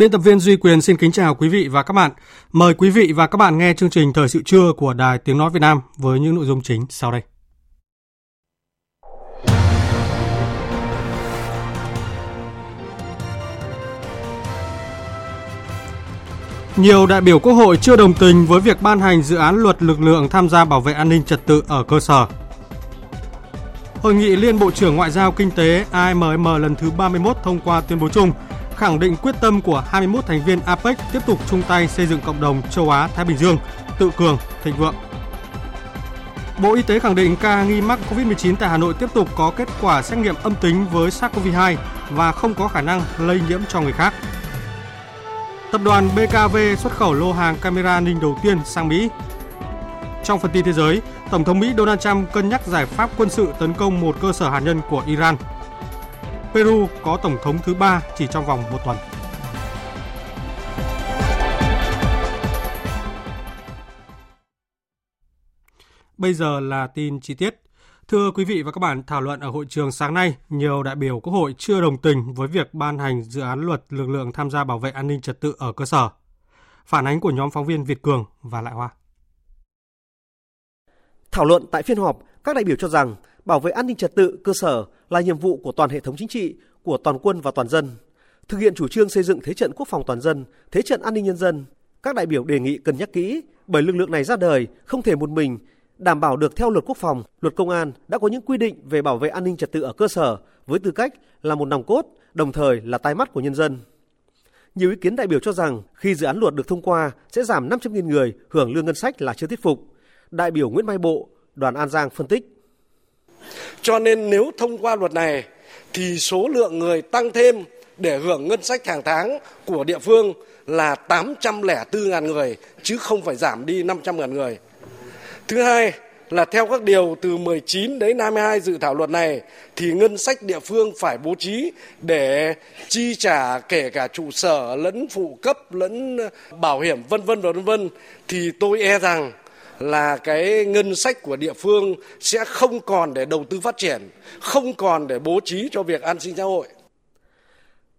Biên tập viên Duy Quyền xin kính chào quý vị và các bạn. Mời quý vị và các bạn nghe chương trình Thời sự trưa của Đài Tiếng Nói Việt Nam với những nội dung chính sau đây. Nhiều đại biểu Quốc hội chưa đồng tình với việc ban hành dự án luật lực lượng tham gia bảo vệ an ninh trật tự ở cơ sở. Hội nghị Liên Bộ trưởng Ngoại giao Kinh tế AMM lần thứ 31 thông qua tuyên bố chung khẳng định quyết tâm của 21 thành viên APEC tiếp tục chung tay xây dựng cộng đồng châu Á Thái Bình Dương tự cường, thịnh vượng. Bộ Y tế khẳng định ca nghi mắc COVID-19 tại Hà Nội tiếp tục có kết quả xét nghiệm âm tính với SARS-CoV-2 và không có khả năng lây nhiễm cho người khác. Tập đoàn BKV xuất khẩu lô hàng camera an ninh đầu tiên sang Mỹ. Trong phần tin thế giới, Tổng thống Mỹ Donald Trump cân nhắc giải pháp quân sự tấn công một cơ sở hạt nhân của Iran. Peru có tổng thống thứ ba chỉ trong vòng một tuần. Bây giờ là tin chi tiết. Thưa quý vị và các bạn, thảo luận ở hội trường sáng nay, nhiều đại biểu Quốc hội chưa đồng tình với việc ban hành dự án luật lực lượng tham gia bảo vệ an ninh trật tự ở cơ sở. Phản ánh của nhóm phóng viên Việt Cường và Lại Hoa. Thảo luận tại phiên họp, các đại biểu cho rằng bảo vệ an ninh trật tự cơ sở là nhiệm vụ của toàn hệ thống chính trị, của toàn quân và toàn dân. Thực hiện chủ trương xây dựng thế trận quốc phòng toàn dân, thế trận an ninh nhân dân, các đại biểu đề nghị cân nhắc kỹ bởi lực lượng này ra đời không thể một mình đảm bảo được theo luật quốc phòng, luật công an đã có những quy định về bảo vệ an ninh trật tự ở cơ sở với tư cách là một nòng cốt, đồng thời là tai mắt của nhân dân. Nhiều ý kiến đại biểu cho rằng khi dự án luật được thông qua sẽ giảm 500.000 người hưởng lương ngân sách là chưa thuyết phục. Đại biểu Nguyễn Mai Bộ, đoàn An Giang phân tích. Cho nên nếu thông qua luật này, thì số lượng người tăng thêm để hưởng ngân sách hàng tháng của địa phương là 804.000 người, chứ không phải giảm đi 500.000 người. Thứ hai là theo các điều từ 19 đến 22 dự thảo luật này, thì ngân sách địa phương phải bố trí để chi trả kể cả trụ sở lẫn phụ cấp, lẫn bảo hiểm, vân vân và vân vân thì tôi e rằng là cái ngân sách của địa phương sẽ không còn để đầu tư phát triển, không còn để bố trí cho việc an sinh xã hội.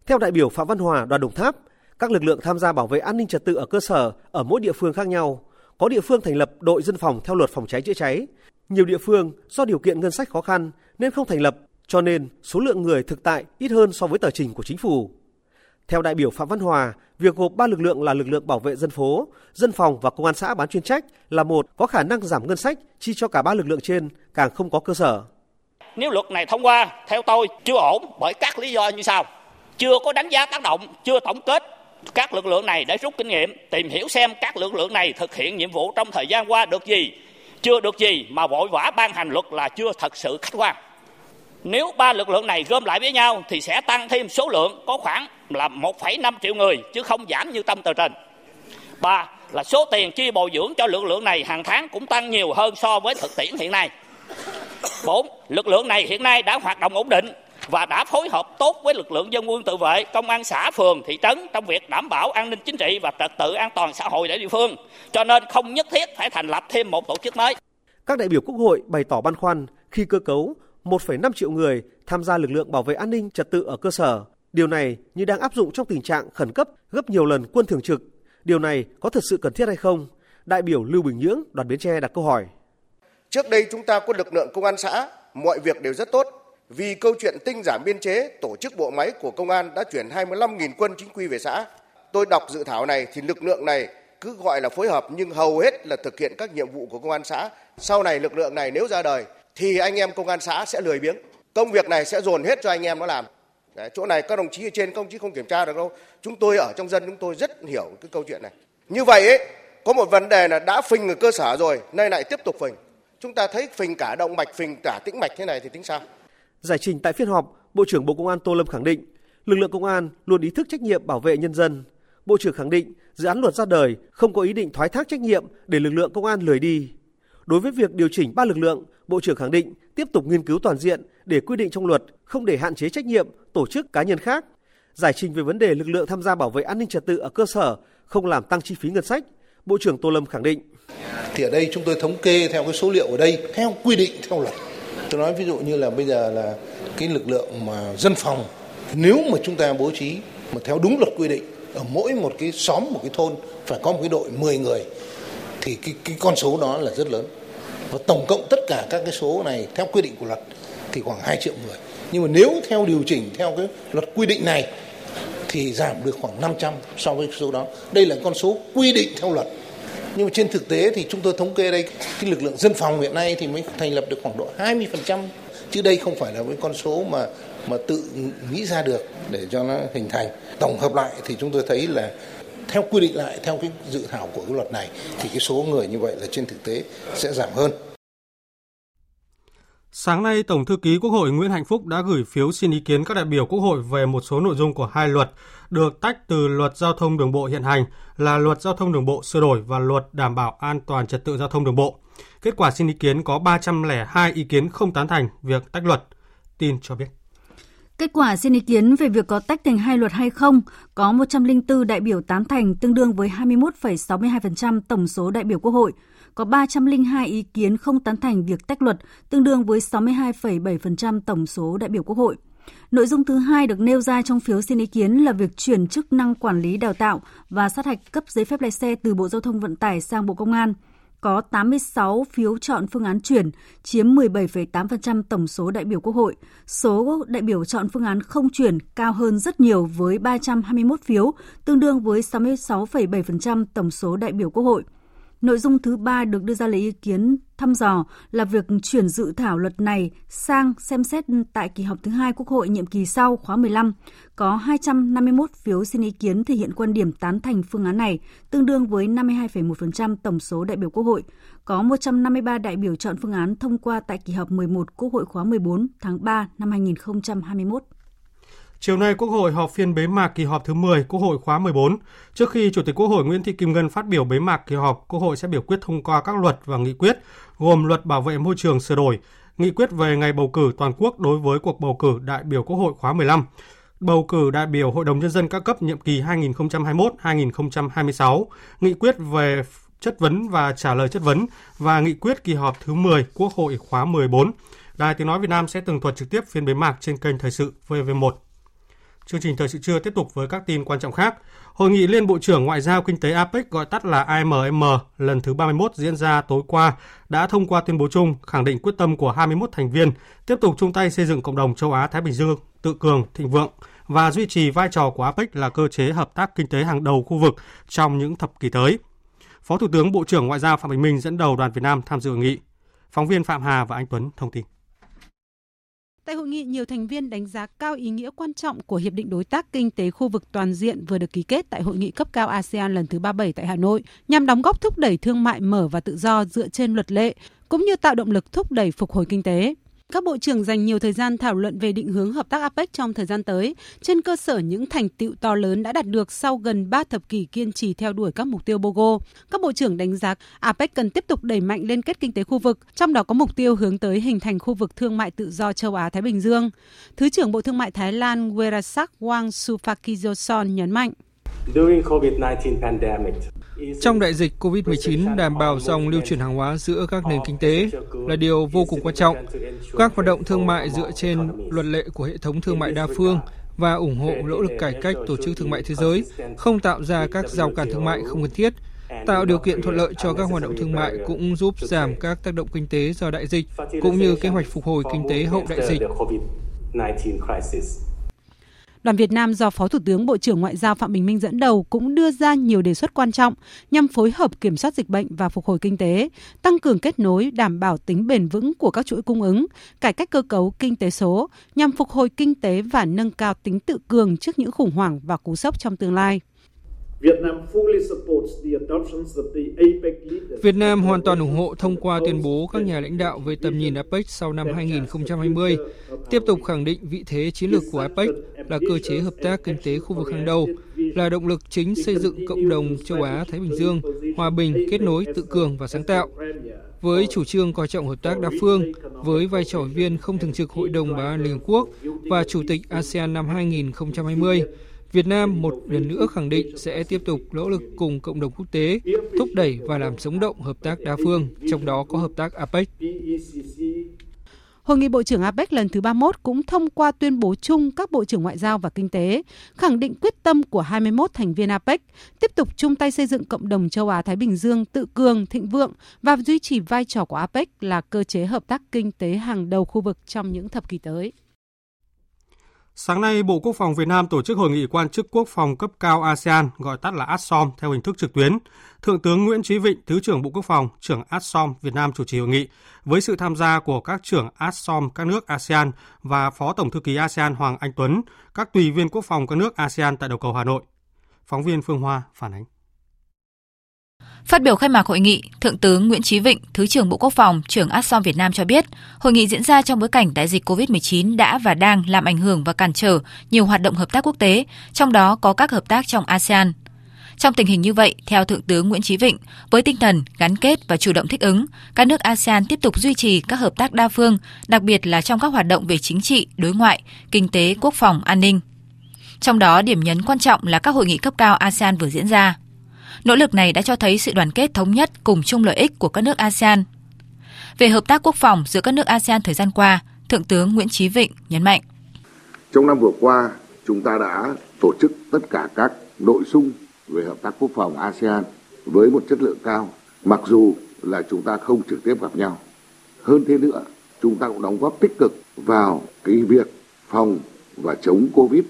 Theo đại biểu Phạm Văn Hòa, đoàn Đồng Tháp, các lực lượng tham gia bảo vệ an ninh trật tự ở cơ sở ở mỗi địa phương khác nhau. Có địa phương thành lập đội dân phòng theo luật phòng cháy chữa cháy. Nhiều địa phương do điều kiện ngân sách khó khăn nên không thành lập, cho nên số lượng người thực tại ít hơn so với tờ trình của chính phủ. Theo đại biểu Phạm Văn Hòa, việc gộp ba lực lượng là lực lượng bảo vệ dân phố, dân phòng và công an xã bán chuyên trách là một có khả năng giảm ngân sách chi cho cả ba lực lượng trên càng không có cơ sở. Nếu luật này thông qua, theo tôi chưa ổn bởi các lý do như sau. Chưa có đánh giá tác động, chưa tổng kết các lực lượng này để rút kinh nghiệm, tìm hiểu xem các lực lượng này thực hiện nhiệm vụ trong thời gian qua được gì, chưa được gì mà vội vã ban hành luật là chưa thật sự khách quan. Nếu ba lực lượng này gom lại với nhau thì sẽ tăng thêm số lượng có khoảng là 1,5 triệu người chứ không giảm như tâm tờ trình. Ba là số tiền chi bồi dưỡng cho lực lượng này hàng tháng cũng tăng nhiều hơn so với thực tiễn hiện nay. Bốn, lực lượng này hiện nay đã hoạt động ổn định và đã phối hợp tốt với lực lượng dân quân tự vệ, công an xã, phường, thị trấn trong việc đảm bảo an ninh chính trị và trật tự an toàn xã hội tại địa phương. Cho nên không nhất thiết phải thành lập thêm một tổ chức mới. Các đại biểu Quốc hội bày tỏ băn khoăn khi cơ cấu 1,5 triệu người tham gia lực lượng bảo vệ an ninh trật tự ở cơ sở. Điều này như đang áp dụng trong tình trạng khẩn cấp gấp nhiều lần quân thường trực. Điều này có thật sự cần thiết hay không? Đại biểu Lưu Bình Nhưỡng, đoàn Bến Tre đặt câu hỏi. Trước đây chúng ta có lực lượng công an xã, mọi việc đều rất tốt. Vì câu chuyện tinh giảm biên chế, tổ chức bộ máy của công an đã chuyển 25.000 quân chính quy về xã. Tôi đọc dự thảo này thì lực lượng này cứ gọi là phối hợp nhưng hầu hết là thực hiện các nhiệm vụ của công an xã. Sau này lực lượng này nếu ra đời thì anh em công an xã sẽ lười biếng. Công việc này sẽ dồn hết cho anh em nó làm. Đấy, chỗ này các đồng chí ở trên công chí không kiểm tra được đâu. Chúng tôi ở trong dân chúng tôi rất hiểu cái câu chuyện này. Như vậy ấy, có một vấn đề là đã phình ở cơ sở rồi, nay lại tiếp tục phình. Chúng ta thấy phình cả động mạch, phình cả tĩnh mạch thế này thì tính sao? Giải trình tại phiên họp, Bộ trưởng Bộ Công an Tô Lâm khẳng định, lực lượng công an luôn ý thức trách nhiệm bảo vệ nhân dân. Bộ trưởng khẳng định, dự án luật ra đời không có ý định thoái thác trách nhiệm để lực lượng công an lười đi. Đối với việc điều chỉnh ba lực lượng, Bộ trưởng khẳng định tiếp tục nghiên cứu toàn diện để quy định trong luật không để hạn chế trách nhiệm tổ chức cá nhân khác. Giải trình về vấn đề lực lượng tham gia bảo vệ an ninh trật tự ở cơ sở không làm tăng chi phí ngân sách, Bộ trưởng Tô Lâm khẳng định. Thì ở đây chúng tôi thống kê theo cái số liệu ở đây theo quy định theo luật. Tôi nói ví dụ như là bây giờ là cái lực lượng mà dân phòng nếu mà chúng ta bố trí mà theo đúng luật quy định ở mỗi một cái xóm một cái thôn phải có một cái đội 10 người thì cái cái con số đó là rất lớn. Và tổng cộng tất cả các cái số này theo quy định của luật thì khoảng 2 triệu người. Nhưng mà nếu theo điều chỉnh, theo cái luật quy định này thì giảm được khoảng 500 so với số đó. Đây là con số quy định theo luật. Nhưng mà trên thực tế thì chúng tôi thống kê đây, cái lực lượng dân phòng hiện nay thì mới thành lập được khoảng độ 20% chứ đây không phải là cái con số mà mà tự nghĩ ra được để cho nó hình thành. Tổng hợp lại thì chúng tôi thấy là theo quy định lại theo cái dự thảo của cái luật này thì cái số người như vậy là trên thực tế sẽ giảm hơn. Sáng nay, Tổng thư ký Quốc hội Nguyễn Hạnh Phúc đã gửi phiếu xin ý kiến các đại biểu Quốc hội về một số nội dung của hai luật được tách từ luật giao thông đường bộ hiện hành là luật giao thông đường bộ sửa đổi và luật đảm bảo an toàn trật tự giao thông đường bộ. Kết quả xin ý kiến có 302 ý kiến không tán thành việc tách luật. Tin cho biết. Kết quả xin ý kiến về việc có tách thành hai luật hay không, có 104 đại biểu tán thành tương đương với 21,62% tổng số đại biểu Quốc hội, có 302 ý kiến không tán thành việc tách luật, tương đương với 62,7% tổng số đại biểu Quốc hội. Nội dung thứ hai được nêu ra trong phiếu xin ý kiến là việc chuyển chức năng quản lý đào tạo và sát hạch cấp giấy phép lái xe từ Bộ Giao thông Vận tải sang Bộ Công an – có 86 phiếu chọn phương án chuyển, chiếm 17,8% tổng số đại biểu Quốc hội. Số đại biểu chọn phương án không chuyển cao hơn rất nhiều với 321 phiếu, tương đương với 66,7% tổng số đại biểu Quốc hội. Nội dung thứ ba được đưa ra lấy ý kiến thăm dò là việc chuyển dự thảo luật này sang xem xét tại kỳ họp thứ hai Quốc hội nhiệm kỳ sau khóa 15. Có 251 phiếu xin ý kiến thể hiện quan điểm tán thành phương án này, tương đương với 52,1% tổng số đại biểu Quốc hội. Có 153 đại biểu chọn phương án thông qua tại kỳ họp 11 Quốc hội khóa 14 tháng 3 năm 2021. Chiều nay, Quốc hội họp phiên bế mạc kỳ họp thứ 10 Quốc hội khóa 14. Trước khi Chủ tịch Quốc hội Nguyễn Thị Kim Ngân phát biểu bế mạc kỳ họp, Quốc hội sẽ biểu quyết thông qua các luật và nghị quyết, gồm luật bảo vệ môi trường sửa đổi, nghị quyết về ngày bầu cử toàn quốc đối với cuộc bầu cử đại biểu Quốc hội khóa 15, bầu cử đại biểu Hội đồng Nhân dân các cấp nhiệm kỳ 2021-2026, nghị quyết về chất vấn và trả lời chất vấn và nghị quyết kỳ họp thứ 10 Quốc hội khóa 14. Đài Tiếng Nói Việt Nam sẽ tường thuật trực tiếp phiên bế mạc trên kênh Thời sự VV1. Chương trình thời sự trưa tiếp tục với các tin quan trọng khác. Hội nghị Liên Bộ trưởng Ngoại giao Kinh tế APEC gọi tắt là AMM lần thứ 31 diễn ra tối qua đã thông qua tuyên bố chung khẳng định quyết tâm của 21 thành viên tiếp tục chung tay xây dựng cộng đồng châu Á-Thái Bình Dương tự cường, thịnh vượng và duy trì vai trò của APEC là cơ chế hợp tác kinh tế hàng đầu khu vực trong những thập kỷ tới. Phó Thủ tướng Bộ trưởng Ngoại giao Phạm Bình Minh dẫn đầu đoàn Việt Nam tham dự hội nghị. Phóng viên Phạm Hà và Anh Tuấn thông tin. Tại hội nghị, nhiều thành viên đánh giá cao ý nghĩa quan trọng của Hiệp định Đối tác Kinh tế khu vực toàn diện vừa được ký kết tại Hội nghị cấp cao ASEAN lần thứ 37 tại Hà Nội, nhằm đóng góp thúc đẩy thương mại mở và tự do dựa trên luật lệ, cũng như tạo động lực thúc đẩy phục hồi kinh tế. Các bộ trưởng dành nhiều thời gian thảo luận về định hướng hợp tác APEC trong thời gian tới, trên cơ sở những thành tựu to lớn đã đạt được sau gần 3 thập kỷ kiên trì theo đuổi các mục tiêu BOGO. Các bộ trưởng đánh giá APEC cần tiếp tục đẩy mạnh liên kết kinh tế khu vực, trong đó có mục tiêu hướng tới hình thành khu vực thương mại tự do châu Á-Thái Bình Dương. Thứ trưởng Bộ Thương mại Thái Lan Werasak Wang Sufakijoson nhấn mạnh. Trong đại dịch COVID-19, đảm bảo dòng lưu chuyển hàng hóa giữa các nền kinh tế là điều vô cùng quan trọng. Các hoạt động thương mại dựa trên luật lệ của hệ thống thương mại đa phương và ủng hộ nỗ lực cải cách tổ chức thương mại thế giới, không tạo ra các rào cản thương mại không cần thiết, tạo điều kiện thuận lợi cho các hoạt động thương mại cũng giúp giảm các tác động kinh tế do đại dịch, cũng như kế hoạch phục hồi kinh tế hậu đại dịch. Đoàn Việt Nam do Phó Thủ tướng Bộ trưởng Ngoại giao Phạm Bình Minh dẫn đầu cũng đưa ra nhiều đề xuất quan trọng nhằm phối hợp kiểm soát dịch bệnh và phục hồi kinh tế, tăng cường kết nối, đảm bảo tính bền vững của các chuỗi cung ứng, cải cách cơ cấu kinh tế số nhằm phục hồi kinh tế và nâng cao tính tự cường trước những khủng hoảng và cú sốc trong tương lai. Việt Nam hoàn toàn ủng hộ thông qua tuyên bố các nhà lãnh đạo về tầm nhìn APEC sau năm 2020, tiếp tục khẳng định vị thế chiến lược của APEC là cơ chế hợp tác kinh tế khu vực hàng đầu, là động lực chính xây dựng cộng đồng châu Á-Thái Bình Dương, hòa bình, kết nối, tự cường và sáng tạo. Với chủ trương coi trọng hợp tác đa phương, với vai trò viên không thường trực Hội đồng Bảo an Liên Hợp Quốc và Chủ tịch ASEAN năm 2020, Việt Nam một lần nữa khẳng định sẽ tiếp tục nỗ lực cùng cộng đồng quốc tế thúc đẩy và làm sống động hợp tác đa phương, trong đó có hợp tác APEC. Hội nghị Bộ trưởng APEC lần thứ 31 cũng thông qua tuyên bố chung các Bộ trưởng Ngoại giao và Kinh tế, khẳng định quyết tâm của 21 thành viên APEC tiếp tục chung tay xây dựng cộng đồng châu Á-Thái Bình Dương tự cường, thịnh vượng và duy trì vai trò của APEC là cơ chế hợp tác kinh tế hàng đầu khu vực trong những thập kỷ tới. Sáng nay, Bộ Quốc phòng Việt Nam tổ chức hội nghị quan chức quốc phòng cấp cao ASEAN, gọi tắt là ASOM, theo hình thức trực tuyến. Thượng tướng Nguyễn Chí Vịnh, Thứ trưởng Bộ Quốc phòng, trưởng ASOM Việt Nam chủ trì hội nghị, với sự tham gia của các trưởng ASOM các nước ASEAN và Phó Tổng Thư ký ASEAN Hoàng Anh Tuấn, các tùy viên quốc phòng các nước ASEAN tại đầu cầu Hà Nội. Phóng viên Phương Hoa phản ánh. Phát biểu khai mạc hội nghị, Thượng tướng Nguyễn Chí Vịnh, Thứ trưởng Bộ Quốc phòng, trưởng ASOM Việt Nam cho biết, hội nghị diễn ra trong bối cảnh đại dịch COVID-19 đã và đang làm ảnh hưởng và cản trở nhiều hoạt động hợp tác quốc tế, trong đó có các hợp tác trong ASEAN. Trong tình hình như vậy, theo Thượng tướng Nguyễn Chí Vịnh, với tinh thần gắn kết và chủ động thích ứng, các nước ASEAN tiếp tục duy trì các hợp tác đa phương, đặc biệt là trong các hoạt động về chính trị, đối ngoại, kinh tế, quốc phòng, an ninh. Trong đó, điểm nhấn quan trọng là các hội nghị cấp cao ASEAN vừa diễn ra. Nỗ lực này đã cho thấy sự đoàn kết thống nhất cùng chung lợi ích của các nước ASEAN. Về hợp tác quốc phòng giữa các nước ASEAN thời gian qua, Thượng tướng Nguyễn Chí Vịnh nhấn mạnh. Trong năm vừa qua, chúng ta đã tổ chức tất cả các nội dung về hợp tác quốc phòng ASEAN với một chất lượng cao, mặc dù là chúng ta không trực tiếp gặp nhau. Hơn thế nữa, chúng ta cũng đóng góp tích cực vào cái việc phòng và chống Covid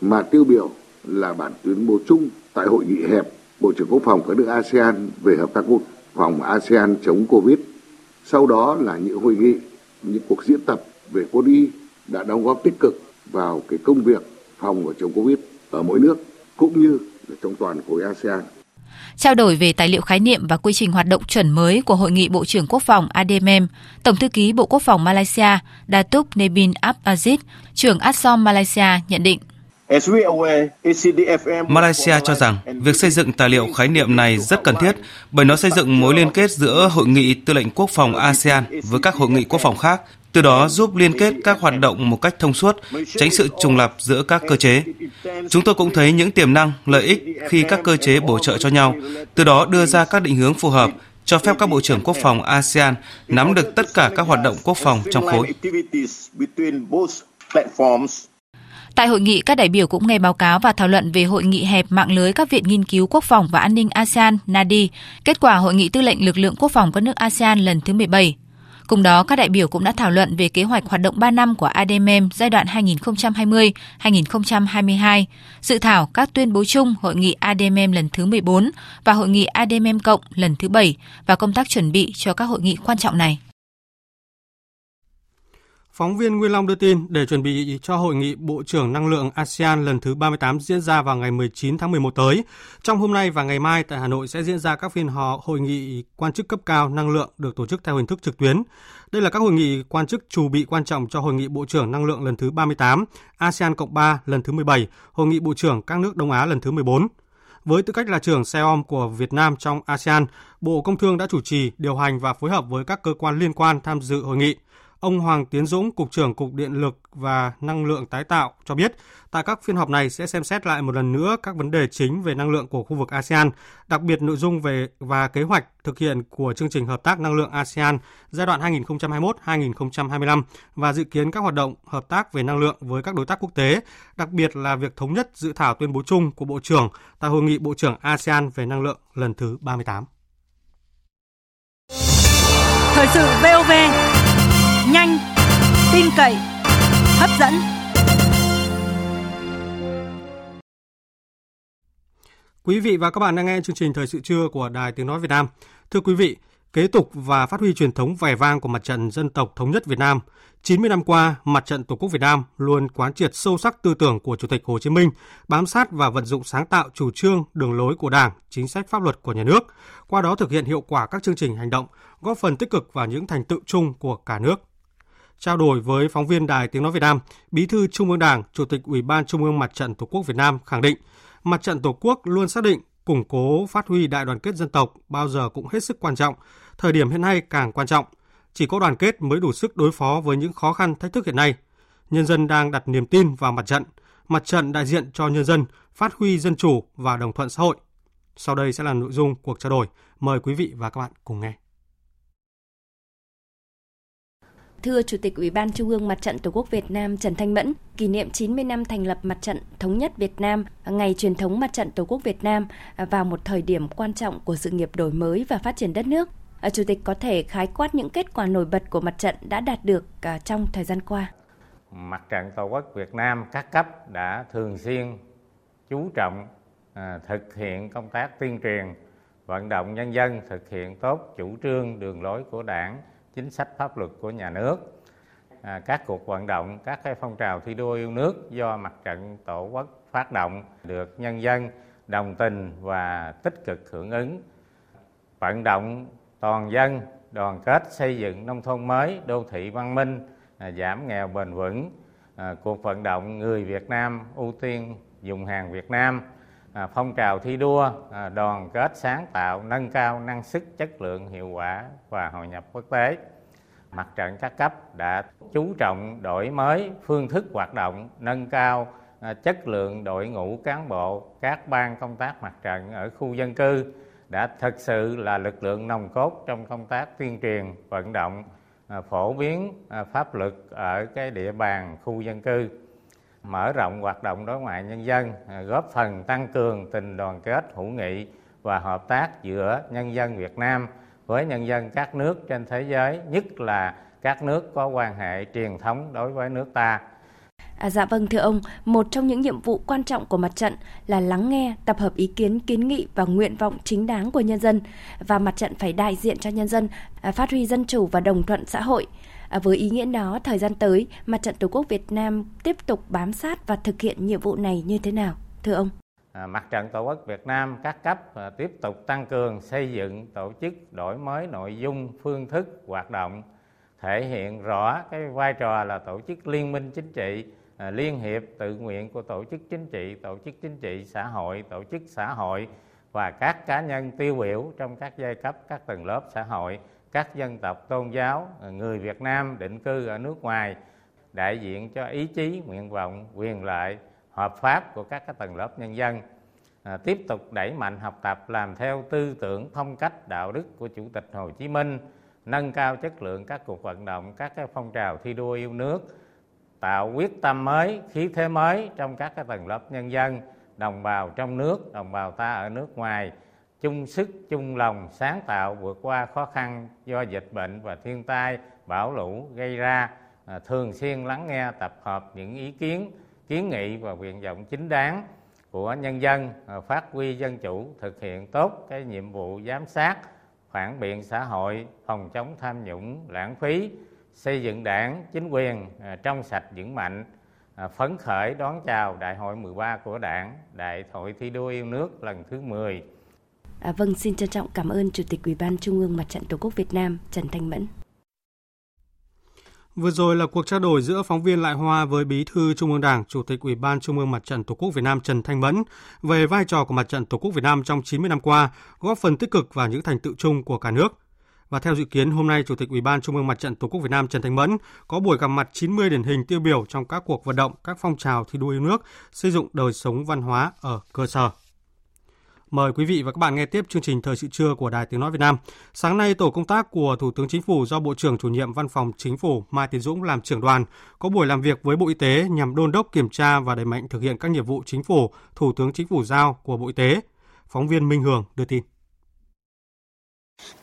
mà tiêu biểu là bản tuyên bố chung tại hội nghị hẹp Bộ trưởng Quốc phòng các nước ASEAN về hợp tác quốc phòng ASEAN chống Covid. Sau đó là những hội nghị, những cuộc diễn tập về quân y đã đóng góp tích cực vào cái công việc phòng và chống Covid ở mỗi nước cũng như là trong toàn khối ASEAN. Trao đổi về tài liệu khái niệm và quy trình hoạt động chuẩn mới của Hội nghị Bộ trưởng Quốc phòng ADMM, Tổng thư ký Bộ Quốc phòng Malaysia Datuk Nebin Aziz, trưởng ASOM Malaysia nhận định. Malaysia cho rằng việc xây dựng tài liệu khái niệm này rất cần thiết bởi nó xây dựng mối liên kết giữa Hội nghị Tư lệnh Quốc phòng ASEAN với các hội nghị quốc phòng khác, từ đó giúp liên kết các hoạt động một cách thông suốt, tránh sự trùng lập giữa các cơ chế. Chúng tôi cũng thấy những tiềm năng, lợi ích khi các cơ chế bổ trợ cho nhau, từ đó đưa ra các định hướng phù hợp, cho phép các bộ trưởng quốc phòng ASEAN nắm được tất cả các hoạt động quốc phòng trong khối. Tại hội nghị, các đại biểu cũng nghe báo cáo và thảo luận về hội nghị hẹp mạng lưới các viện nghiên cứu quốc phòng và an ninh ASEAN NADI, kết quả hội nghị tư lệnh lực lượng quốc phòng các nước ASEAN lần thứ 17. Cùng đó, các đại biểu cũng đã thảo luận về kế hoạch hoạt động 3 năm của ADMM giai đoạn 2020-2022, dự thảo các tuyên bố chung hội nghị ADMM lần thứ 14 và hội nghị ADMM cộng lần thứ 7 và công tác chuẩn bị cho các hội nghị quan trọng này. Phóng viên Nguyên Long đưa tin để chuẩn bị cho hội nghị Bộ trưởng Năng lượng ASEAN lần thứ 38 diễn ra vào ngày 19 tháng 11 tới. Trong hôm nay và ngày mai tại Hà Nội sẽ diễn ra các phiên họp hội nghị quan chức cấp cao năng lượng được tổ chức theo hình thức trực tuyến. Đây là các hội nghị quan chức chủ bị quan trọng cho hội nghị Bộ trưởng Năng lượng lần thứ 38, ASEAN Cộng 3 lần thứ 17, hội nghị Bộ trưởng các nước Đông Á lần thứ 14. Với tư cách là trưởng SEOM của Việt Nam trong ASEAN, Bộ Công Thương đã chủ trì, điều hành và phối hợp với các cơ quan liên quan tham dự hội nghị – Ông Hoàng Tiến Dũng, Cục trưởng Cục Điện lực và Năng lượng tái tạo cho biết, tại các phiên họp này sẽ xem xét lại một lần nữa các vấn đề chính về năng lượng của khu vực ASEAN, đặc biệt nội dung về và kế hoạch thực hiện của chương trình hợp tác năng lượng ASEAN giai đoạn 2021-2025 và dự kiến các hoạt động hợp tác về năng lượng với các đối tác quốc tế, đặc biệt là việc thống nhất dự thảo tuyên bố chung của Bộ trưởng tại hội nghị Bộ trưởng ASEAN về năng lượng lần thứ 38. Thời sự VOV nhanh, tin cậy, hấp dẫn. Quý vị và các bạn đang nghe chương trình Thời sự trưa của Đài Tiếng Nói Việt Nam. Thưa quý vị, kế tục và phát huy truyền thống vẻ vang của mặt trận dân tộc thống nhất Việt Nam. 90 năm qua, mặt trận Tổ quốc Việt Nam luôn quán triệt sâu sắc tư tưởng của Chủ tịch Hồ Chí Minh, bám sát và vận dụng sáng tạo chủ trương, đường lối của Đảng, chính sách pháp luật của nhà nước, qua đó thực hiện hiệu quả các chương trình hành động, góp phần tích cực vào những thành tựu chung của cả nước. Trao đổi với phóng viên Đài Tiếng Nói Việt Nam, Bí thư Trung ương Đảng, Chủ tịch Ủy ban Trung ương Mặt trận Tổ quốc Việt Nam khẳng định, Mặt trận Tổ quốc luôn xác định củng cố phát huy đại đoàn kết dân tộc bao giờ cũng hết sức quan trọng, thời điểm hiện nay càng quan trọng. Chỉ có đoàn kết mới đủ sức đối phó với những khó khăn thách thức hiện nay. Nhân dân đang đặt niềm tin vào mặt trận, mặt trận đại diện cho nhân dân, phát huy dân chủ và đồng thuận xã hội. Sau đây sẽ là nội dung cuộc trao đổi. Mời quý vị và các bạn cùng nghe. Thưa Chủ tịch Ủy ban Trung ương Mặt trận Tổ quốc Việt Nam Trần Thanh Mẫn, kỷ niệm 90 năm thành lập Mặt trận Thống nhất Việt Nam, ngày truyền thống Mặt trận Tổ quốc Việt Nam à, vào một thời điểm quan trọng của sự nghiệp đổi mới và phát triển đất nước. À, chủ tịch có thể khái quát những kết quả nổi bật của mặt trận đã đạt được à, trong thời gian qua. Mặt trận Tổ quốc Việt Nam các cấp đã thường xuyên chú trọng thực hiện công tác tuyên truyền, vận động nhân dân thực hiện tốt chủ trương đường lối của Đảng, chính sách pháp luật của nhà nước. À, các cuộc vận động các cái phong trào thi đua yêu nước do mặt trận tổ quốc phát động được nhân dân đồng tình và tích cực hưởng ứng. Vận động toàn dân đoàn kết xây dựng nông thôn mới đô thị văn minh à, giảm nghèo bền vững. À, cuộc vận động người Việt Nam ưu tiên dùng hàng Việt Nam à, phong trào thi đua à, đoàn kết sáng tạo nâng cao năng suất chất lượng hiệu quả và hội nhập quốc tế. Mặt trận các cấp đã chú trọng đổi mới phương thức hoạt động nâng cao à, chất lượng đội ngũ cán bộ các ban công tác mặt trận ở khu dân cư đã thực sự là lực lượng nòng cốt trong công tác tuyên truyền vận động à, phổ biến à, pháp luật ở cái địa bàn khu dân cư mở rộng hoạt động đối ngoại nhân dân, à, góp phần tăng cường tình đoàn kết hữu nghị và hợp tác giữa nhân dân Việt Nam với nhân dân các nước trên thế giới, nhất là các nước có quan hệ truyền thống đối với nước ta. À, dạ vâng thưa ông, một trong những nhiệm vụ quan trọng của mặt trận là lắng nghe, tập hợp ý kiến, kiến nghị và nguyện vọng chính đáng của nhân dân và mặt trận phải đại diện cho nhân dân, à, phát huy dân chủ và đồng thuận xã hội. À, với ý nghĩa đó, thời gian tới, Mặt trận Tổ quốc Việt Nam tiếp tục bám sát và thực hiện nhiệm vụ này như thế nào? Thưa ông. À, Mặt trận Tổ quốc Việt Nam các cấp à, tiếp tục tăng cường xây dựng tổ chức đổi mới nội dung, phương thức hoạt động, thể hiện rõ cái vai trò là tổ chức liên minh chính trị, à, liên hiệp tự nguyện của tổ chức chính trị, tổ chức chính trị xã hội, tổ chức xã hội và các cá nhân tiêu biểu trong các giai cấp, các tầng lớp xã hội các dân tộc tôn giáo ờ, người Việt Nam định cư ở nước ngoài đại diện cho ý chí nguyện vọng quyền lợi hợp pháp của các tầng lớp nhân dân. À, tiếp tục đẩy mạnh học tập làm theo tư tưởng phong cách đạo đức của chủ tịch Hồ Chí Minh nâng cao chất lượng các cuộc vận động các cái phong trào thi đua yêu nước tạo quyết tâm mới khí thế mới trong các cái tầng lớp nhân dân đồng bào trong nước đồng bào ta ở nước ngoài chung sức chung lòng sáng tạo vượt qua khó khăn do dịch bệnh và thiên tai bão lũ gây ra. À, thường xuyên lắng nghe tập hợp những ý kiến kiến nghị và nguyện vọng chính đáng của nhân dân à, phát huy dân chủ thực hiện tốt cái nhiệm vụ giám sát phản biện xã hội phòng chống tham nhũng lãng phí xây dựng đảng chính quyền à, trong sạch vững mạnh. À, phấn khởi đón chào đại hội 13 của đảng đại hội thi đua yêu nước lần thứ 10 À, vâng, xin trân trọng cảm ơn Chủ tịch Ủy ban Trung ương Mặt trận Tổ quốc Việt Nam Trần Thanh Mẫn. Vừa rồi là cuộc trao đổi giữa phóng viên Lại Hoa với Bí thư Trung ương Đảng, Chủ tịch Ủy ban Trung ương Mặt trận Tổ quốc Việt Nam Trần Thanh Mẫn về vai trò của Mặt trận Tổ quốc Việt Nam trong 90 năm qua, góp phần tích cực vào những thành tựu chung của cả nước. Và theo dự kiến, hôm nay Chủ tịch Ủy ban Trung ương Mặt trận Tổ quốc Việt Nam Trần Thanh Mẫn có buổi gặp mặt 90 điển hình tiêu biểu trong các cuộc vận động, các phong trào thi đua yêu nước, xây dựng đời sống văn hóa ở cơ sở. Mời quý vị và các bạn nghe tiếp chương trình Thời sự trưa của Đài Tiếng Nói Việt Nam. Sáng nay, tổ công tác của Thủ tướng Chính phủ do Bộ trưởng chủ nhiệm Văn phòng Chính phủ Mai Tiến Dũng làm trưởng đoàn có buổi làm việc với Bộ Y tế nhằm đôn đốc kiểm tra và đẩy mạnh thực hiện các nhiệm vụ chính phủ, Thủ tướng Chính phủ giao của Bộ Y tế. Phóng viên Minh Hường đưa tin.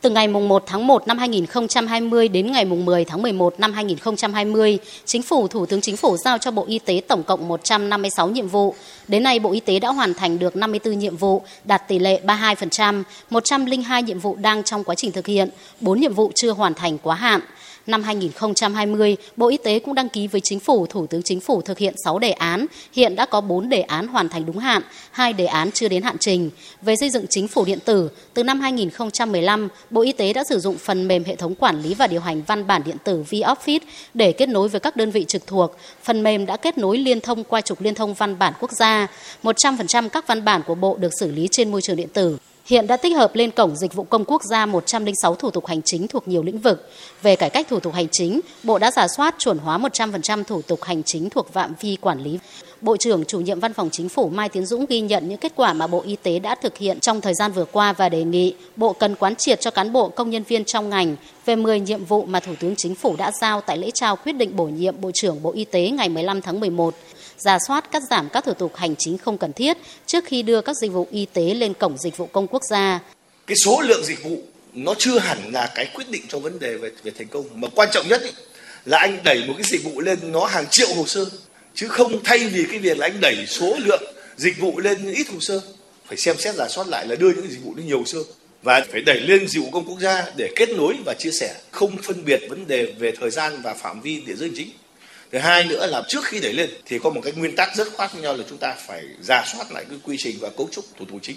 Từ ngày 1 tháng 1 năm 2020 đến ngày 10 tháng 11 năm 2020, Chính phủ Thủ tướng Chính phủ giao cho Bộ Y tế tổng cộng 156 nhiệm vụ. Đến nay, Bộ Y tế đã hoàn thành được 54 nhiệm vụ, đạt tỷ lệ 32%, 102 nhiệm vụ đang trong quá trình thực hiện, 4 nhiệm vụ chưa hoàn thành quá hạn. Năm 2020, Bộ Y tế cũng đăng ký với Chính phủ, Thủ tướng Chính phủ thực hiện 6 đề án. Hiện đã có 4 đề án hoàn thành đúng hạn, 2 đề án chưa đến hạn trình. Về xây dựng chính phủ điện tử, từ năm 2015, Bộ Y tế đã sử dụng phần mềm hệ thống quản lý và điều hành văn bản điện tử vOffice để kết nối với các đơn vị trực thuộc. Phần mềm đã kết nối liên thông qua trục liên thông văn bản quốc gia. 100% các văn bản của Bộ được xử lý trên môi trường điện tử. Hiện đã tích hợp lên cổng dịch vụ công quốc gia 106 thủ tục hành chính thuộc nhiều lĩnh vực. Về cải cách thủ tục hành chính, Bộ đã giả soát chuẩn hóa 100% thủ tục hành chính thuộc phạm vi quản lý. Bộ trưởng chủ nhiệm Văn phòng Chính phủ Mai Tiến Dũng ghi nhận những kết quả mà Bộ Y tế đã thực hiện trong thời gian vừa qua và đề nghị Bộ cần quán triệt cho cán bộ công nhân viên trong ngành về 10 nhiệm vụ mà Thủ tướng Chính phủ đã giao tại lễ trao quyết định bổ nhiệm Bộ trưởng Bộ Y tế ngày 15 tháng 11 ra soát cắt giảm các thủ tục hành chính không cần thiết trước khi đưa các dịch vụ y tế lên cổng dịch vụ công quốc gia. Cái số lượng dịch vụ nó chưa hẳn là cái quyết định cho vấn đề về về thành công. Mà quan trọng nhất ý, là anh đẩy một cái dịch vụ lên nó hàng triệu hồ sơ. Chứ không thay vì cái việc là anh đẩy số lượng dịch vụ lên ít hồ sơ phải xem xét giả soát lại là đưa những dịch vụ lên nhiều hồ sơ. Và phải đẩy lên dịch vụ công quốc gia để kết nối và chia sẻ không phân biệt vấn đề về thời gian và phạm vi địa giới chính thứ hai nữa là trước khi đẩy lên thì có một cái nguyên tắc rất khác nhau là chúng ta phải giả soát lại cái quy trình và cấu trúc thủ tục chính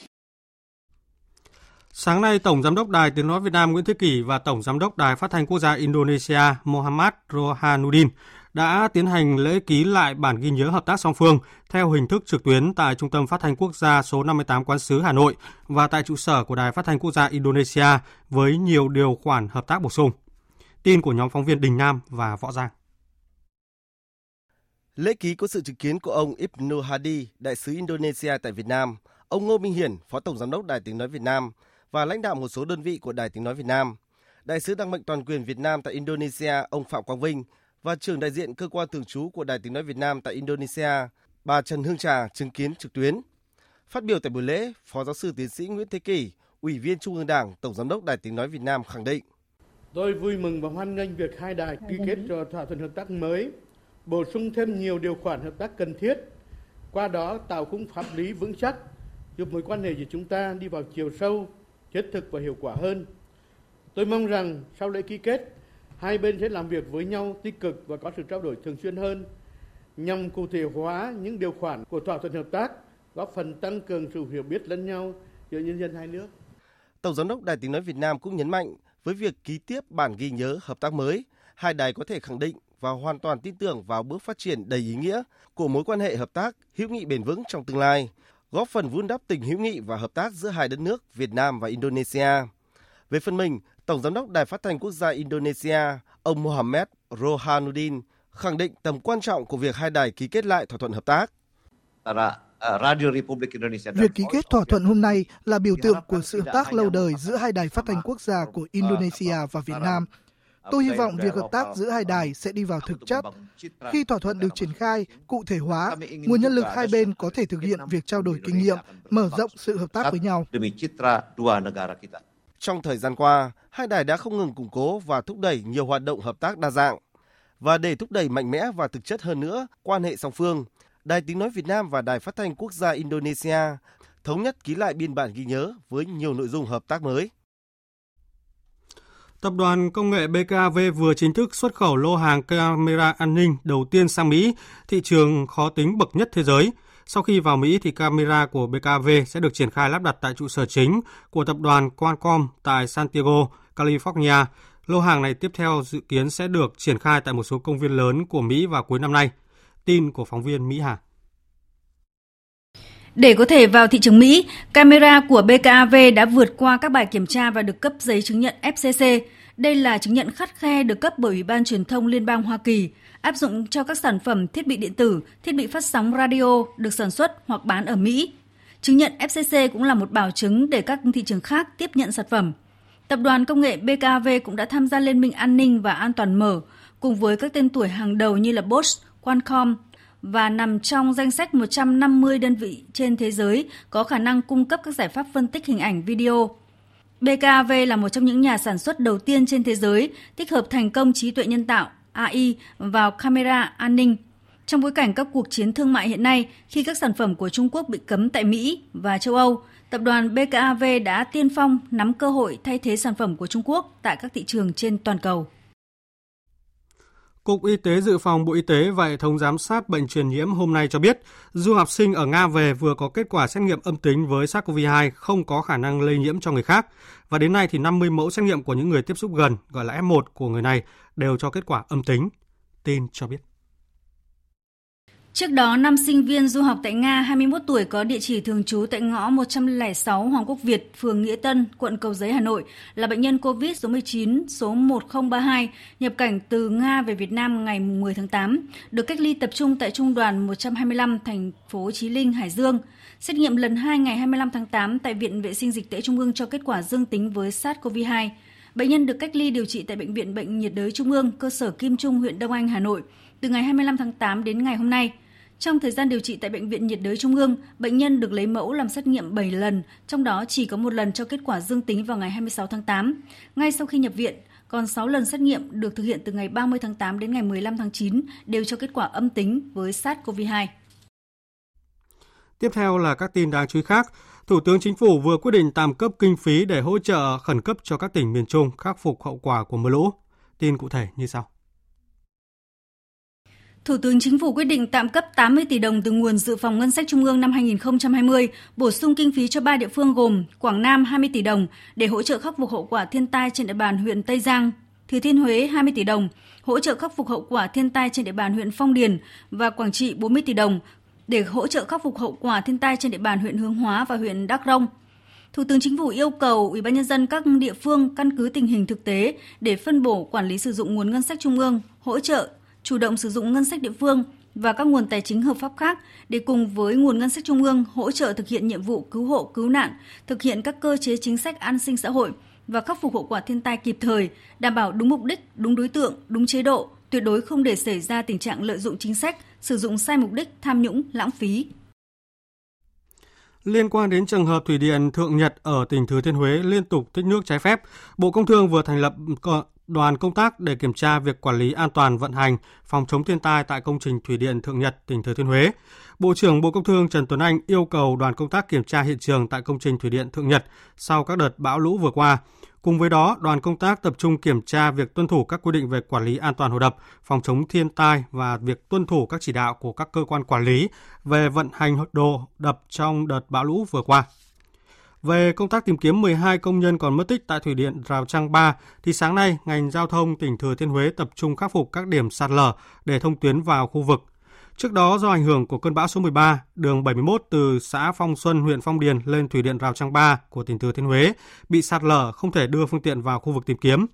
Sáng nay, Tổng Giám đốc Đài Tiếng Nói Việt Nam Nguyễn Thế Kỷ và Tổng Giám đốc Đài Phát thanh Quốc gia Indonesia Muhammad Rohanuddin đã tiến hành lễ ký lại bản ghi nhớ hợp tác song phương theo hình thức trực tuyến tại Trung tâm Phát thanh Quốc gia số 58 Quán sứ Hà Nội và tại trụ sở của Đài Phát thanh Quốc gia Indonesia với nhiều điều khoản hợp tác bổ sung. Tin của nhóm phóng viên Đình Nam và Võ Giang. Lễ ký có sự chứng kiến của ông Ibnu Hadi, đại sứ Indonesia tại Việt Nam, ông Ngô Minh Hiển, phó tổng giám đốc Đài Tiếng nói Việt Nam và lãnh đạo một số đơn vị của Đài Tiếng nói Việt Nam. Đại sứ đặc mệnh toàn quyền Việt Nam tại Indonesia, ông Phạm Quang Vinh và trưởng đại diện cơ quan thường trú của Đài Tiếng nói Việt Nam tại Indonesia, bà Trần Hương Trà chứng kiến trực tuyến. Phát biểu tại buổi lễ, Phó giáo sư tiến sĩ Nguyễn Thế Kỳ, Ủy viên Trung ương Đảng, Tổng giám đốc Đài Tiếng nói Việt Nam khẳng định: Tôi vui mừng và hoan nghênh việc hai đài ký kết cho thỏa thuận hợp tác mới, bổ sung thêm nhiều điều khoản hợp tác cần thiết, qua đó tạo khung pháp lý vững chắc, giúp mối quan hệ của chúng ta đi vào chiều sâu, thiết thực và hiệu quả hơn. Tôi mong rằng sau lễ ký kết, hai bên sẽ làm việc với nhau tích cực và có sự trao đổi thường xuyên hơn nhằm cụ thể hóa những điều khoản của thỏa thuận hợp tác, góp phần tăng cường sự hiểu biết lẫn nhau giữa nhân dân hai nước. Tổng giám đốc Đài Tiếng nói Việt Nam cũng nhấn mạnh với việc ký tiếp bản ghi nhớ hợp tác mới, hai đài có thể khẳng định và hoàn toàn tin tưởng vào bước phát triển đầy ý nghĩa của mối quan hệ hợp tác hữu nghị bền vững trong tương lai, góp phần vun đắp tình hữu nghị và hợp tác giữa hai đất nước Việt Nam và Indonesia. Về phần mình, Tổng giám đốc Đài Phát thanh Quốc gia Indonesia, ông Mohammed Rohanuddin khẳng định tầm quan trọng của việc hai đài ký kết lại thỏa thuận hợp tác. Việc ký kết thỏa thuận hôm nay là biểu tượng của sự hợp tác lâu đời giữa hai đài phát thanh quốc gia của Indonesia và Việt Nam. Tôi hy vọng việc hợp tác giữa hai đài sẽ đi vào thực chất. Khi thỏa thuận được triển khai, cụ thể hóa, nguồn nhân lực hai bên có thể thực hiện việc trao đổi kinh nghiệm, mở rộng sự hợp tác với nhau. Trong thời gian qua, hai đài đã không ngừng củng cố và thúc đẩy nhiều hoạt động hợp tác đa dạng. Và để thúc đẩy mạnh mẽ và thực chất hơn nữa quan hệ song phương, Đài Tiếng Nói Việt Nam và Đài Phát thanh Quốc gia Indonesia thống nhất ký lại biên bản ghi nhớ với nhiều nội dung hợp tác mới. Tập đoàn công nghệ BKV vừa chính thức xuất khẩu lô hàng camera an ninh đầu tiên sang Mỹ, thị trường khó tính bậc nhất thế giới. Sau khi vào Mỹ thì camera của BKV sẽ được triển khai lắp đặt tại trụ sở chính của tập đoàn Qualcomm tại Santiago, California. Lô hàng này tiếp theo dự kiến sẽ được triển khai tại một số công viên lớn của Mỹ vào cuối năm nay. Tin của phóng viên Mỹ Hà. Để có thể vào thị trường Mỹ, camera của BKAV đã vượt qua các bài kiểm tra và được cấp giấy chứng nhận FCC. Đây là chứng nhận khắt khe được cấp bởi Ủy ban Truyền thông Liên bang Hoa Kỳ, áp dụng cho các sản phẩm thiết bị điện tử, thiết bị phát sóng radio được sản xuất hoặc bán ở Mỹ. Chứng nhận FCC cũng là một bảo chứng để các thị trường khác tiếp nhận sản phẩm. Tập đoàn công nghệ BKV cũng đã tham gia Liên minh an ninh và an toàn mở, cùng với các tên tuổi hàng đầu như là Bosch, Qualcomm, và nằm trong danh sách 150 đơn vị trên thế giới có khả năng cung cấp các giải pháp phân tích hình ảnh video. BKV là một trong những nhà sản xuất đầu tiên trên thế giới tích hợp thành công trí tuệ nhân tạo AI vào camera an ninh. Trong bối cảnh các cuộc chiến thương mại hiện nay, khi các sản phẩm của Trung Quốc bị cấm tại Mỹ và châu Âu, tập đoàn BKAV đã tiên phong nắm cơ hội thay thế sản phẩm của Trung Quốc tại các thị trường trên toàn cầu. Cục Y tế Dự phòng Bộ Y tế và hệ thống giám sát bệnh truyền nhiễm hôm nay cho biết, du học sinh ở Nga về vừa có kết quả xét nghiệm âm tính với SARS-CoV-2 không có khả năng lây nhiễm cho người khác. Và đến nay thì 50 mẫu xét nghiệm của những người tiếp xúc gần, gọi là F1 của người này đều cho kết quả âm tính. Tin cho biết. Trước đó, năm sinh viên du học tại Nga 21 tuổi có địa chỉ thường trú tại ngõ 106 Hoàng Quốc Việt, phường Nghĩa Tân, quận Cầu Giấy, Hà Nội là bệnh nhân COVID số 19 số 1032 nhập cảnh từ Nga về Việt Nam ngày 10 tháng 8, được cách ly tập trung tại Trung đoàn 125 thành phố Chí Linh, Hải Dương. Xét nghiệm lần 2 ngày 25 tháng 8 tại Viện Vệ sinh Dịch tễ Trung ương cho kết quả dương tính với SARS-CoV-2. Bệnh nhân được cách ly điều trị tại Bệnh viện Bệnh nhiệt đới Trung ương, cơ sở Kim Trung, huyện Đông Anh, Hà Nội từ ngày 25 tháng 8 đến ngày hôm nay. Trong thời gian điều trị tại Bệnh viện nhiệt đới Trung ương, bệnh nhân được lấy mẫu làm xét nghiệm 7 lần, trong đó chỉ có một lần cho kết quả dương tính vào ngày 26 tháng 8. Ngay sau khi nhập viện, còn 6 lần xét nghiệm được thực hiện từ ngày 30 tháng 8 đến ngày 15 tháng 9 đều cho kết quả âm tính với SARS-CoV-2. Tiếp theo là các tin đáng chú ý khác. Thủ tướng Chính phủ vừa quyết định tạm cấp kinh phí để hỗ trợ khẩn cấp cho các tỉnh miền Trung khắc phục hậu quả của mưa lũ. Tin cụ thể như sau. Thủ tướng Chính phủ quyết định tạm cấp 80 tỷ đồng từ nguồn dự phòng ngân sách trung ương năm 2020, bổ sung kinh phí cho ba địa phương gồm Quảng Nam 20 tỷ đồng để hỗ trợ khắc phục hậu quả thiên tai trên địa bàn huyện Tây Giang, Thừa Thiên Huế 20 tỷ đồng, hỗ trợ khắc phục hậu quả thiên tai trên địa bàn huyện Phong Điền và Quảng Trị 40 tỷ đồng để hỗ trợ khắc phục hậu quả thiên tai trên địa bàn huyện Hướng Hóa và huyện Đắk Rông. Thủ tướng Chính phủ yêu cầu Ủy ban nhân dân các địa phương căn cứ tình hình thực tế để phân bổ quản lý sử dụng nguồn ngân sách trung ương, hỗ trợ chủ động sử dụng ngân sách địa phương và các nguồn tài chính hợp pháp khác để cùng với nguồn ngân sách trung ương hỗ trợ thực hiện nhiệm vụ cứu hộ cứu nạn, thực hiện các cơ chế chính sách an sinh xã hội và khắc phục hậu quả thiên tai kịp thời, đảm bảo đúng mục đích, đúng đối tượng, đúng chế độ, tuyệt đối không để xảy ra tình trạng lợi dụng chính sách, sử dụng sai mục đích, tham nhũng, lãng phí. Liên quan đến trường hợp thủy điện Thượng Nhật ở tỉnh Thừa Thiên Huế liên tục tích nước trái phép, Bộ Công Thương vừa thành lập đoàn công tác để kiểm tra việc quản lý an toàn vận hành, phòng chống thiên tai tại công trình thủy điện Thượng Nhật, tỉnh Thừa Thiên Huế. Bộ trưởng Bộ Công Thương Trần Tuấn Anh yêu cầu đoàn công tác kiểm tra hiện trường tại công trình thủy điện Thượng Nhật sau các đợt bão lũ vừa qua. Cùng với đó, đoàn công tác tập trung kiểm tra việc tuân thủ các quy định về quản lý an toàn hồ đập, phòng chống thiên tai và việc tuân thủ các chỉ đạo của các cơ quan quản lý về vận hành đồ đập trong đợt bão lũ vừa qua. Về công tác tìm kiếm 12 công nhân còn mất tích tại thủy điện Rào Trăng 3, thì sáng nay, ngành giao thông tỉnh Thừa Thiên Huế tập trung khắc phục các điểm sạt lở để thông tuyến vào khu vực. Trước đó, do ảnh hưởng của cơn bão số 13, đường 71 từ xã Phong Xuân, huyện Phong Điền lên thủy điện Rào Trăng 3 của tỉnh Thừa Thiên Huế bị sạt lở không thể đưa phương tiện vào khu vực tìm kiếm.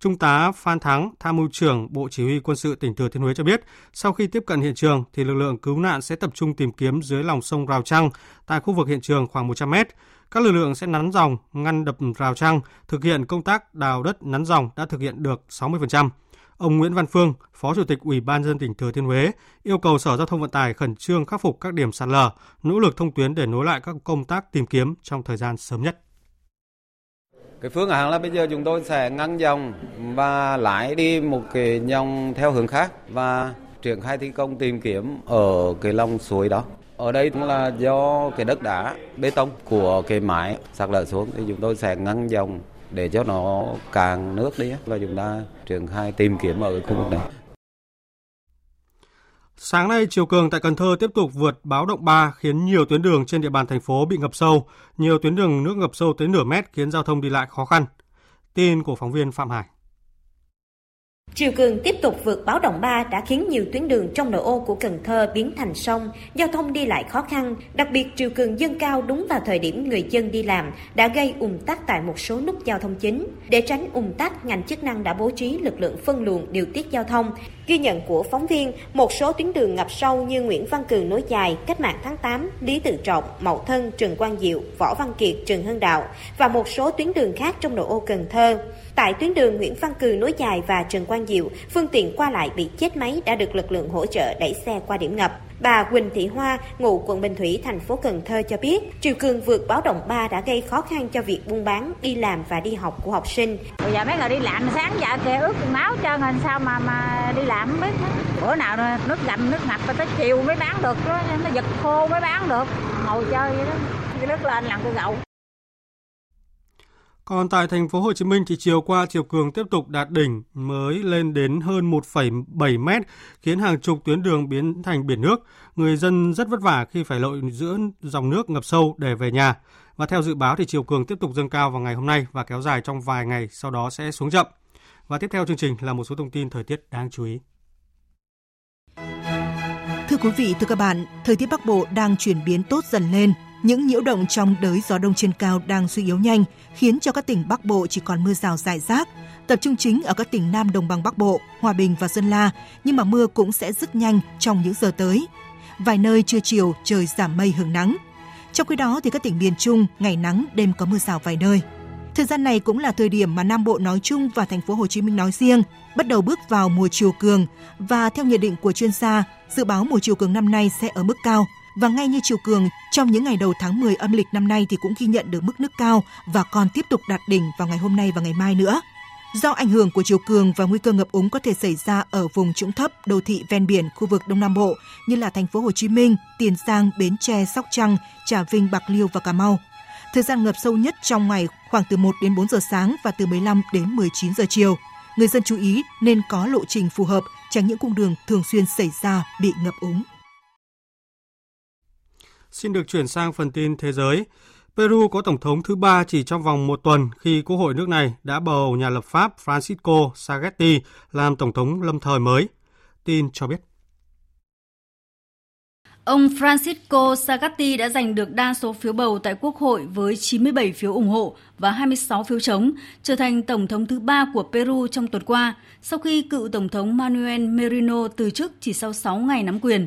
Trung tá Phan Thắng, tham mưu trưởng Bộ Chỉ huy Quân sự tỉnh Thừa Thiên Huế cho biết, sau khi tiếp cận hiện trường thì lực lượng cứu nạn sẽ tập trung tìm kiếm dưới lòng sông Rào Trăng tại khu vực hiện trường khoảng 100 mét. Các lực lượng sẽ nắn dòng, ngăn đập rào trăng, thực hiện công tác đào đất nắn dòng đã thực hiện được 60%. Ông Nguyễn Văn Phương, Phó Chủ tịch Ủy ban dân tỉnh Thừa Thiên Huế, yêu cầu Sở Giao thông Vận tải khẩn trương khắc phục các điểm sạt lở, nỗ lực thông tuyến để nối lại các công tác tìm kiếm trong thời gian sớm nhất. Cái phương án là bây giờ chúng tôi sẽ ngăn dòng và lái đi một cái dòng theo hướng khác và triển khai thi công tìm kiếm ở cái lòng suối đó. Ở đây cũng là do cái đất đá bê tông của cái mái sạt lở xuống thì chúng tôi sẽ ngăn dòng để cho nó càng nước đi và chúng ta triển khai tìm kiếm ở khu vực này. Sáng nay, chiều cường tại Cần Thơ tiếp tục vượt báo động 3 khiến nhiều tuyến đường trên địa bàn thành phố bị ngập sâu. Nhiều tuyến đường nước ngập sâu tới nửa mét khiến giao thông đi lại khó khăn. Tin của phóng viên Phạm Hải. Triều cường tiếp tục vượt báo động 3 đã khiến nhiều tuyến đường trong nội ô của Cần Thơ biến thành sông, giao thông đi lại khó khăn. Đặc biệt triều cường dâng cao đúng vào thời điểm người dân đi làm đã gây ùn tắc tại một số nút giao thông chính. Để tránh ùn tắc, ngành chức năng đã bố trí lực lượng phân luồng điều tiết giao thông. Ghi nhận của phóng viên, một số tuyến đường ngập sâu như Nguyễn Văn Cường nối dài, Cách mạng tháng 8, Lý Tự Trọng, Mậu Thân, Trần Quang Diệu, Võ Văn Kiệt, Trần Hưng Đạo và một số tuyến đường khác trong nội ô Cần Thơ. Tại tuyến đường Nguyễn Văn Cừ nối dài và Trần Quang Diệu, phương tiện qua lại bị chết máy đã được lực lượng hỗ trợ đẩy xe qua điểm ngập. Bà Quỳnh Thị Hoa, ngụ quận Bình Thủy, thành phố Cần Thơ cho biết, triều cường vượt báo động 3 đã gây khó khăn cho việc buôn bán, đi làm và đi học của học sinh. Bây giờ mấy người đi làm sáng giờ kìa ướt máu cho nên sao mà mà đi làm biết. Bữa nào nước gầm nước ngập tới chiều mới bán được, đó, nó giật khô mới bán được. Ngồi chơi vậy đó, nước lên làm cô gậu. Còn tại thành phố Hồ Chí Minh thì chiều qua chiều cường tiếp tục đạt đỉnh mới lên đến hơn 1,7 mét, khiến hàng chục tuyến đường biến thành biển nước. Người dân rất vất vả khi phải lội giữa dòng nước ngập sâu để về nhà. Và theo dự báo thì chiều cường tiếp tục dâng cao vào ngày hôm nay và kéo dài trong vài ngày sau đó sẽ xuống chậm. Và tiếp theo chương trình là một số thông tin thời tiết đáng chú ý. Thưa quý vị, thưa các bạn, thời tiết Bắc Bộ đang chuyển biến tốt dần lên những nhiễu động trong đới gió đông trên cao đang suy yếu nhanh, khiến cho các tỉnh Bắc Bộ chỉ còn mưa rào rải rác, tập trung chính ở các tỉnh Nam Đồng bằng Bắc Bộ, Hòa Bình và Sơn La, nhưng mà mưa cũng sẽ rất nhanh trong những giờ tới. Vài nơi trưa chiều trời giảm mây hưởng nắng. Trong khi đó thì các tỉnh miền Trung ngày nắng, đêm có mưa rào vài nơi. Thời gian này cũng là thời điểm mà Nam Bộ nói chung và thành phố Hồ Chí Minh nói riêng bắt đầu bước vào mùa chiều cường và theo nhận định của chuyên gia, dự báo mùa chiều cường năm nay sẽ ở mức cao và ngay như chiều cường, trong những ngày đầu tháng 10 âm lịch năm nay thì cũng ghi nhận được mức nước cao và còn tiếp tục đạt đỉnh vào ngày hôm nay và ngày mai nữa. Do ảnh hưởng của chiều cường và nguy cơ ngập úng có thể xảy ra ở vùng trũng thấp, đô thị ven biển khu vực Đông Nam Bộ như là thành phố Hồ Chí Minh, Tiền Giang, Bến Tre, Sóc Trăng, Trà Vinh, Bạc Liêu và Cà Mau. Thời gian ngập sâu nhất trong ngày khoảng từ 1 đến 4 giờ sáng và từ 15 đến 19 giờ chiều. Người dân chú ý nên có lộ trình phù hợp, tránh những cung đường thường xuyên xảy ra bị ngập úng. Xin được chuyển sang phần tin thế giới. Peru có tổng thống thứ ba chỉ trong vòng một tuần khi Quốc hội nước này đã bầu nhà lập pháp Francisco Sagasti làm tổng thống lâm thời mới. Tin cho biết. Ông Francisco Sagasti đã giành được đa số phiếu bầu tại Quốc hội với 97 phiếu ủng hộ và 26 phiếu chống, trở thành tổng thống thứ ba của Peru trong tuần qua, sau khi cựu tổng thống Manuel Merino từ chức chỉ sau 6 ngày nắm quyền.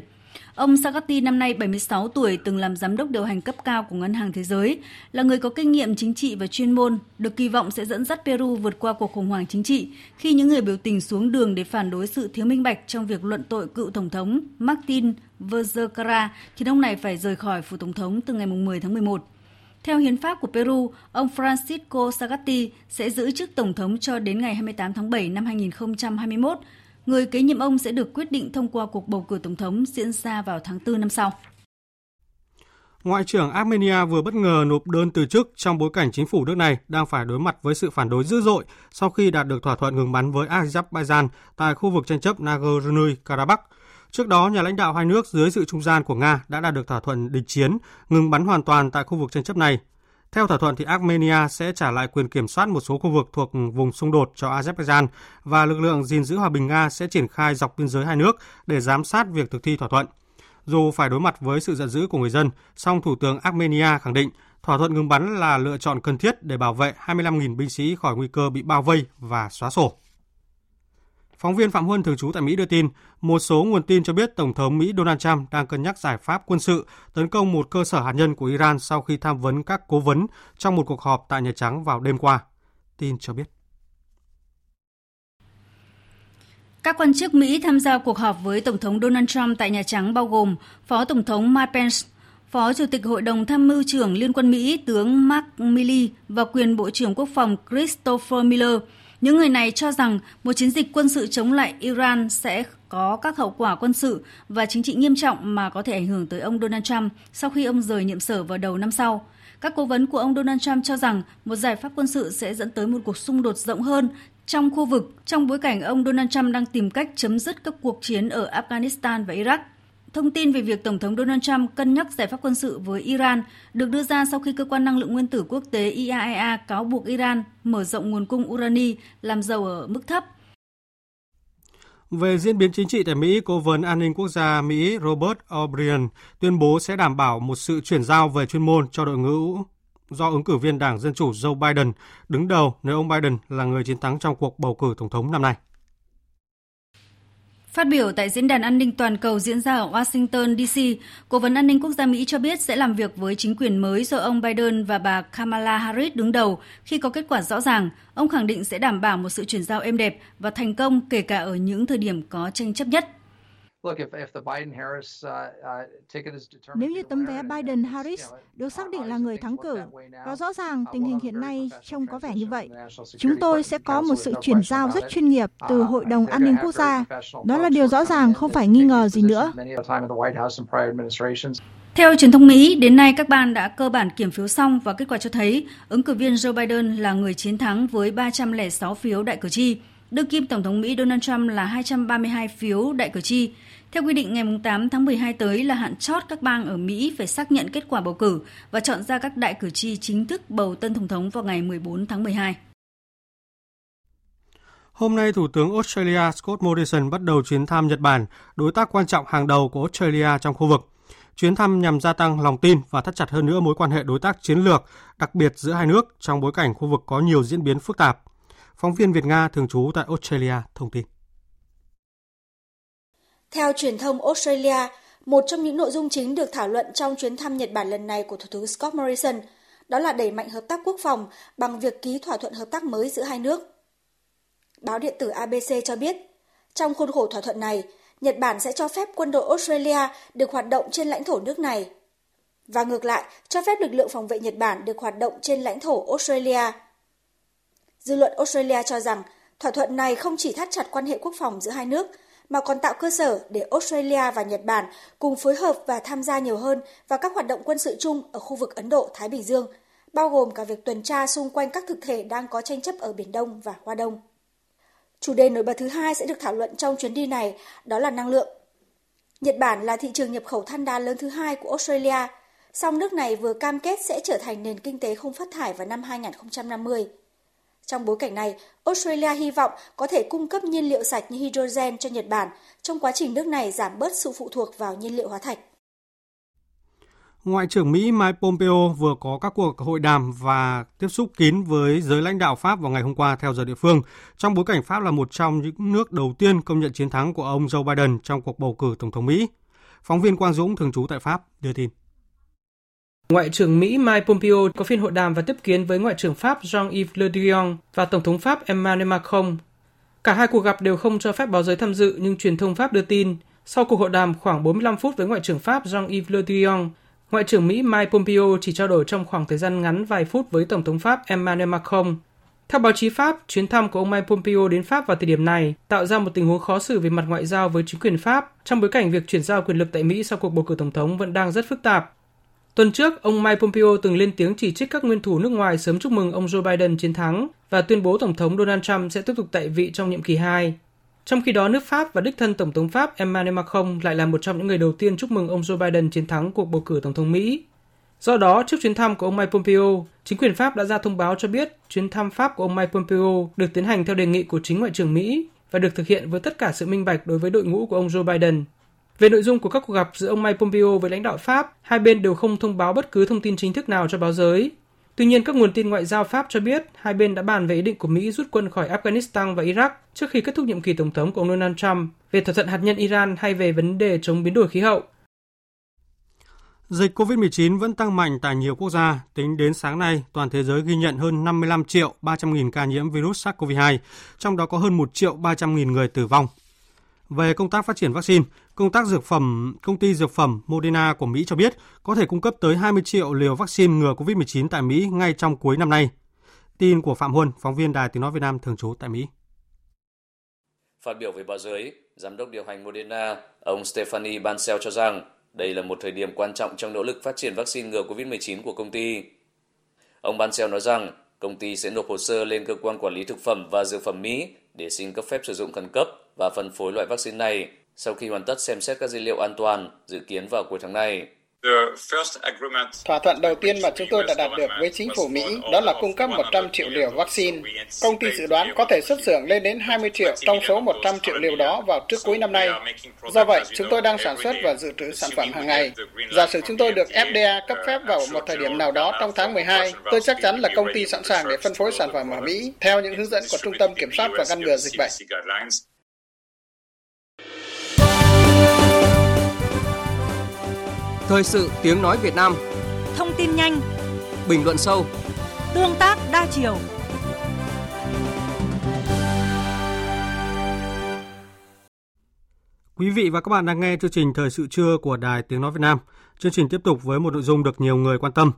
Ông Sagasti năm nay 76 tuổi, từng làm giám đốc điều hành cấp cao của Ngân hàng Thế giới, là người có kinh nghiệm chính trị và chuyên môn, được kỳ vọng sẽ dẫn dắt Peru vượt qua cuộc khủng hoảng chính trị khi những người biểu tình xuống đường để phản đối sự thiếu minh bạch trong việc luận tội cựu tổng thống Martin Vizcarra, thì ông này phải rời khỏi phủ tổng thống từ ngày 10 tháng 11. Theo hiến pháp của Peru, ông Francisco Sagasti sẽ giữ chức tổng thống cho đến ngày 28 tháng 7 năm 2021 Người kế nhiệm ông sẽ được quyết định thông qua cuộc bầu cử tổng thống diễn ra vào tháng 4 năm sau. Ngoại trưởng Armenia vừa bất ngờ nộp đơn từ chức trong bối cảnh chính phủ nước này đang phải đối mặt với sự phản đối dữ dội sau khi đạt được thỏa thuận ngừng bắn với Azerbaijan tại khu vực tranh chấp Nagorno-Karabakh. Trước đó, nhà lãnh đạo hai nước dưới sự trung gian của Nga đã đạt được thỏa thuận đình chiến ngừng bắn hoàn toàn tại khu vực tranh chấp này theo thỏa thuận thì Armenia sẽ trả lại quyền kiểm soát một số khu vực thuộc vùng xung đột cho Azerbaijan và lực lượng gìn giữ hòa bình Nga sẽ triển khai dọc biên giới hai nước để giám sát việc thực thi thỏa thuận. Dù phải đối mặt với sự giận dữ của người dân, song Thủ tướng Armenia khẳng định thỏa thuận ngừng bắn là lựa chọn cần thiết để bảo vệ 25.000 binh sĩ khỏi nguy cơ bị bao vây và xóa sổ. Phóng viên Phạm Huân thường trú tại Mỹ đưa tin, một số nguồn tin cho biết Tổng thống Mỹ Donald Trump đang cân nhắc giải pháp quân sự tấn công một cơ sở hạt nhân của Iran sau khi tham vấn các cố vấn trong một cuộc họp tại Nhà Trắng vào đêm qua. Tin cho biết. Các quan chức Mỹ tham gia cuộc họp với Tổng thống Donald Trump tại Nhà Trắng bao gồm Phó Tổng thống Mike Pence, Phó Chủ tịch Hội đồng Tham mưu trưởng Liên quân Mỹ tướng Mark Milley và quyền Bộ trưởng Quốc phòng Christopher Miller – những người này cho rằng một chiến dịch quân sự chống lại Iran sẽ có các hậu quả quân sự và chính trị nghiêm trọng mà có thể ảnh hưởng tới ông Donald Trump sau khi ông rời nhiệm sở vào đầu năm sau. Các cố vấn của ông Donald Trump cho rằng một giải pháp quân sự sẽ dẫn tới một cuộc xung đột rộng hơn trong khu vực trong bối cảnh ông Donald Trump đang tìm cách chấm dứt các cuộc chiến ở Afghanistan và Iraq. Thông tin về việc Tổng thống Donald Trump cân nhắc giải pháp quân sự với Iran được đưa ra sau khi cơ quan năng lượng nguyên tử quốc tế IAEA cáo buộc Iran mở rộng nguồn cung urani làm dầu ở mức thấp. Về diễn biến chính trị tại Mỹ, Cố vấn An ninh Quốc gia Mỹ Robert O'Brien tuyên bố sẽ đảm bảo một sự chuyển giao về chuyên môn cho đội ngũ do ứng cử viên Đảng Dân Chủ Joe Biden đứng đầu nếu ông Biden là người chiến thắng trong cuộc bầu cử tổng thống năm nay. Phát biểu tại Diễn đàn An ninh Toàn cầu diễn ra ở Washington, D.C., Cố vấn An ninh Quốc gia Mỹ cho biết sẽ làm việc với chính quyền mới do ông Biden và bà Kamala Harris đứng đầu khi có kết quả rõ ràng. Ông khẳng định sẽ đảm bảo một sự chuyển giao êm đẹp và thành công kể cả ở những thời điểm có tranh chấp nhất. Uh, uh, Nếu như tấm vé Biden-Harris được xác định là người thắng cử, và rõ ràng tình hình hiện nay trông có vẻ như vậy, chúng tôi sẽ có một sự chuyển giao rất chuyên nghiệp từ uh, Hội đồng An ninh Quốc gia. Đó là điều rõ ràng, không phải nghi ngờ gì nữa. Theo truyền thông Mỹ, đến nay các bang đã cơ bản kiểm phiếu xong và kết quả cho thấy ứng cử viên Joe Biden là người chiến thắng với 306 phiếu đại cử tri. Đương kim Tổng thống Mỹ Donald Trump là 232 phiếu đại cử tri. Theo quy định, ngày 8 tháng 12 tới là hạn chót các bang ở Mỹ phải xác nhận kết quả bầu cử và chọn ra các đại cử tri chính thức bầu tân Tổng thống vào ngày 14 tháng 12. Hôm nay, Thủ tướng Australia Scott Morrison bắt đầu chuyến thăm Nhật Bản, đối tác quan trọng hàng đầu của Australia trong khu vực. Chuyến thăm nhằm gia tăng lòng tin và thắt chặt hơn nữa mối quan hệ đối tác chiến lược, đặc biệt giữa hai nước trong bối cảnh khu vực có nhiều diễn biến phức tạp. Phóng viên Việt Nga thường trú tại Australia thông tin. Theo truyền thông Australia, một trong những nội dung chính được thảo luận trong chuyến thăm Nhật Bản lần này của Thủ tướng Scott Morrison đó là đẩy mạnh hợp tác quốc phòng bằng việc ký thỏa thuận hợp tác mới giữa hai nước. Báo điện tử ABC cho biết, trong khuôn khổ thỏa thuận này, Nhật Bản sẽ cho phép quân đội Australia được hoạt động trên lãnh thổ nước này. Và ngược lại, cho phép lực lượng phòng vệ Nhật Bản được hoạt động trên lãnh thổ Australia. Dư luận Australia cho rằng thỏa thuận này không chỉ thắt chặt quan hệ quốc phòng giữa hai nước, mà còn tạo cơ sở để Australia và Nhật Bản cùng phối hợp và tham gia nhiều hơn vào các hoạt động quân sự chung ở khu vực Ấn Độ-Thái Bình Dương, bao gồm cả việc tuần tra xung quanh các thực thể đang có tranh chấp ở Biển Đông và Hoa Đông. Chủ đề nổi bật thứ hai sẽ được thảo luận trong chuyến đi này, đó là năng lượng. Nhật Bản là thị trường nhập khẩu than đá lớn thứ hai của Australia, song nước này vừa cam kết sẽ trở thành nền kinh tế không phát thải vào năm 2050. Trong bối cảnh này, Australia hy vọng có thể cung cấp nhiên liệu sạch như hydrogen cho Nhật Bản trong quá trình nước này giảm bớt sự phụ thuộc vào nhiên liệu hóa thạch. Ngoại trưởng Mỹ Mike Pompeo vừa có các cuộc hội đàm và tiếp xúc kín với giới lãnh đạo Pháp vào ngày hôm qua theo giờ địa phương, trong bối cảnh Pháp là một trong những nước đầu tiên công nhận chiến thắng của ông Joe Biden trong cuộc bầu cử Tổng thống Mỹ. Phóng viên Quang Dũng thường trú tại Pháp đưa tin. Ngoại trưởng Mỹ Mike Pompeo có phiên hội đàm và tiếp kiến với Ngoại trưởng Pháp Jean-Yves Le Drian và Tổng thống Pháp Emmanuel Macron. Cả hai cuộc gặp đều không cho phép báo giới tham dự nhưng truyền thông Pháp đưa tin, sau cuộc hội đàm khoảng 45 phút với Ngoại trưởng Pháp Jean-Yves Le Drian, Ngoại trưởng Mỹ Mike Pompeo chỉ trao đổi trong khoảng thời gian ngắn vài phút với Tổng thống Pháp Emmanuel Macron. Theo báo chí Pháp, chuyến thăm của ông Mike Pompeo đến Pháp vào thời điểm này tạo ra một tình huống khó xử về mặt ngoại giao với chính quyền Pháp trong bối cảnh việc chuyển giao quyền lực tại Mỹ sau cuộc bầu cử tổng thống vẫn đang rất phức tạp. Tuần trước, ông Mike Pompeo từng lên tiếng chỉ trích các nguyên thủ nước ngoài sớm chúc mừng ông Joe Biden chiến thắng và tuyên bố Tổng thống Donald Trump sẽ tiếp tục tại vị trong nhiệm kỳ 2. Trong khi đó, nước Pháp và đích thân Tổng thống Pháp Emmanuel Macron lại là một trong những người đầu tiên chúc mừng ông Joe Biden chiến thắng cuộc bầu cử Tổng thống Mỹ. Do đó, trước chuyến thăm của ông Mike Pompeo, chính quyền Pháp đã ra thông báo cho biết chuyến thăm Pháp của ông Mike Pompeo được tiến hành theo đề nghị của chính Ngoại trưởng Mỹ và được thực hiện với tất cả sự minh bạch đối với đội ngũ của ông Joe Biden. Về nội dung của các cuộc gặp giữa ông Mike Pompeo với lãnh đạo Pháp, hai bên đều không thông báo bất cứ thông tin chính thức nào cho báo giới. Tuy nhiên, các nguồn tin ngoại giao Pháp cho biết hai bên đã bàn về ý định của Mỹ rút quân khỏi Afghanistan và Iraq trước khi kết thúc nhiệm kỳ tổng thống của ông Donald Trump, về thỏa thuận hạt nhân Iran hay về vấn đề chống biến đổi khí hậu. Dịch COVID-19 vẫn tăng mạnh tại nhiều quốc gia. Tính đến sáng nay, toàn thế giới ghi nhận hơn 55 triệu 300 nghìn ca nhiễm virus SARS-CoV-2, trong đó có hơn 1 triệu 300 nghìn người tử vong. Về công tác phát triển vaccine, công tác dược phẩm, công ty dược phẩm Moderna của Mỹ cho biết có thể cung cấp tới 20 triệu liều vaccine ngừa COVID-19 tại Mỹ ngay trong cuối năm nay. Tin của Phạm Huân, phóng viên Đài Tiếng Nói Việt Nam thường trú tại Mỹ. Phát biểu với báo giới, Giám đốc điều hành Moderna, ông Stephanie Bancel cho rằng đây là một thời điểm quan trọng trong nỗ lực phát triển vaccine ngừa COVID-19 của công ty. Ông Bancel nói rằng công ty sẽ nộp hồ sơ lên cơ quan quản lý thực phẩm và dược phẩm Mỹ để xin cấp phép sử dụng khẩn cấp và phân phối loại vaccine này sau khi hoàn tất xem xét các dữ liệu an toàn dự kiến vào cuối tháng này. Thỏa thuận đầu tiên mà chúng tôi đã đạt được với chính phủ Mỹ đó là cung cấp 100 triệu liều vaccine. Công ty dự đoán có thể xuất xưởng lên đến 20 triệu trong số 100 triệu liều đó vào trước cuối năm nay. Do vậy, chúng tôi đang sản xuất và dự trữ sản phẩm hàng ngày. Giả sử chúng tôi được FDA cấp phép vào một thời điểm nào đó trong tháng 12, tôi chắc chắn là công ty sẵn sàng để phân phối sản phẩm ở Mỹ theo những hướng dẫn của Trung tâm Kiểm soát và Ngăn ngừa Dịch bệnh. Thời sự tiếng nói Việt Nam Thông tin nhanh Bình luận sâu Tương tác đa chiều Quý vị và các bạn đang nghe chương trình Thời sự trưa của Đài Tiếng Nói Việt Nam. Chương trình tiếp tục với một nội dung được nhiều người quan tâm.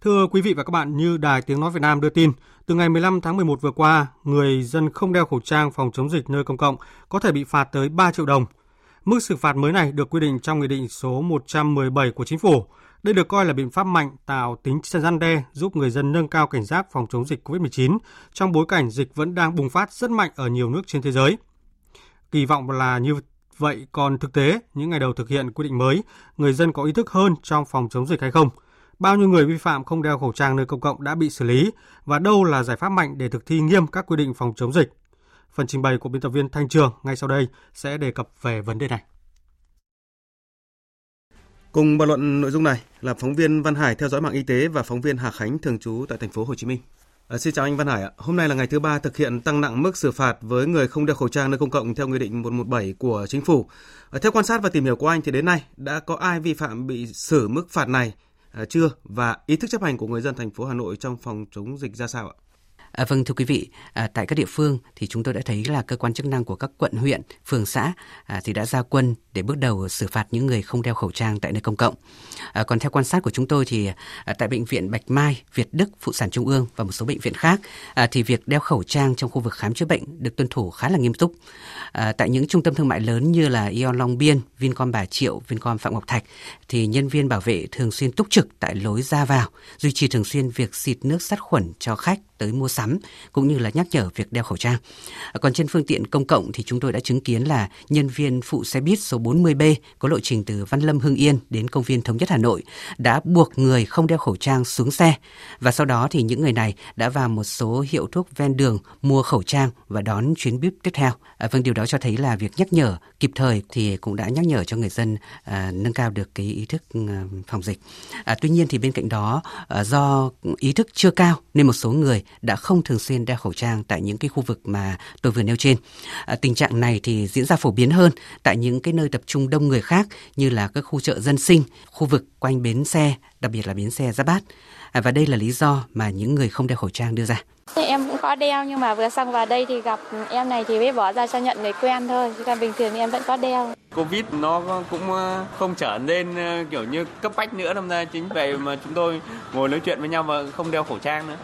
Thưa quý vị và các bạn, như Đài Tiếng Nói Việt Nam đưa tin, từ ngày 15 tháng 11 vừa qua, người dân không đeo khẩu trang phòng chống dịch nơi công cộng có thể bị phạt tới 3 triệu đồng. Mức xử phạt mới này được quy định trong Nghị định số 117 của Chính phủ. Đây được coi là biện pháp mạnh tạo tính gian đe giúp người dân nâng cao cảnh giác phòng chống dịch COVID-19 trong bối cảnh dịch vẫn đang bùng phát rất mạnh ở nhiều nước trên thế giới. Kỳ vọng là như vậy còn thực tế, những ngày đầu thực hiện quy định mới, người dân có ý thức hơn trong phòng chống dịch hay không? Bao nhiêu người vi phạm không đeo khẩu trang nơi công cộng đã bị xử lý và đâu là giải pháp mạnh để thực thi nghiêm các quy định phòng chống dịch? Phần trình bày của biên tập viên Thanh Trường ngay sau đây sẽ đề cập về vấn đề này. Cùng bàn luận nội dung này là phóng viên Văn Hải theo dõi mạng y tế và phóng viên Hà Khánh thường trú tại thành phố Hồ Chí Minh. À, xin chào anh Văn Hải ạ. Hôm nay là ngày thứ ba thực hiện tăng nặng mức xử phạt với người không đeo khẩu trang nơi công cộng theo Nghị định 117 của Chính phủ. À, theo quan sát và tìm hiểu của anh thì đến nay đã có ai vi phạm bị xử mức phạt này à, chưa và ý thức chấp hành của người dân thành phố Hà Nội trong phòng chống dịch ra sao ạ? À, vâng thưa quý vị, à, tại các địa phương thì chúng tôi đã thấy là cơ quan chức năng của các quận huyện, phường xã à, thì đã ra quân để bước đầu xử phạt những người không đeo khẩu trang tại nơi công cộng. À, còn theo quan sát của chúng tôi thì à, tại bệnh viện Bạch Mai, Việt Đức, Phụ sản Trung ương và một số bệnh viện khác à, thì việc đeo khẩu trang trong khu vực khám chữa bệnh được tuân thủ khá là nghiêm túc. À, tại những trung tâm thương mại lớn như là Ion Long Biên, Vincom Bà Triệu, Vincom Phạm Ngọc Thạch thì nhân viên bảo vệ thường xuyên túc trực tại lối ra vào, duy trì thường xuyên việc xịt nước sát khuẩn cho khách tới mua sắm cũng như là nhắc nhở việc đeo khẩu trang. À, còn trên phương tiện công cộng thì chúng tôi đã chứng kiến là nhân viên phụ xe buýt số 40B có lộ trình từ Văn Lâm Hưng Yên đến công viên Thống nhất Hà Nội đã buộc người không đeo khẩu trang xuống xe và sau đó thì những người này đã vào một số hiệu thuốc ven đường mua khẩu trang và đón chuyến buýt tiếp theo. À, vâng điều đó cho thấy là việc nhắc nhở kịp thời thì cũng đã nhắc nhở cho người dân à, nâng cao được cái ý thức à, phòng dịch. À, tuy nhiên thì bên cạnh đó à, do ý thức chưa cao nên một số người đã không thường xuyên đeo khẩu trang tại những cái khu vực mà tôi vừa nêu trên. À, tình trạng này thì diễn ra phổ biến hơn tại những cái nơi tập trung đông người khác như là các khu chợ dân sinh, khu vực quanh bến xe, đặc biệt là bến xe Giáp Bát. À, và đây là lý do mà những người không đeo khẩu trang đưa ra. Em cũng có đeo nhưng mà vừa xong vào đây thì gặp em này thì mới bỏ ra cho nhận người quen thôi. Chứ còn bình thường thì em vẫn có đeo. Covid nó cũng ờ, không trở nên ờ, kiểu như cấp bách nữa đâm ra chính vậy mà chúng tôi ngồi nói chuyện với nhau mà không đeo khẩu trang nữa.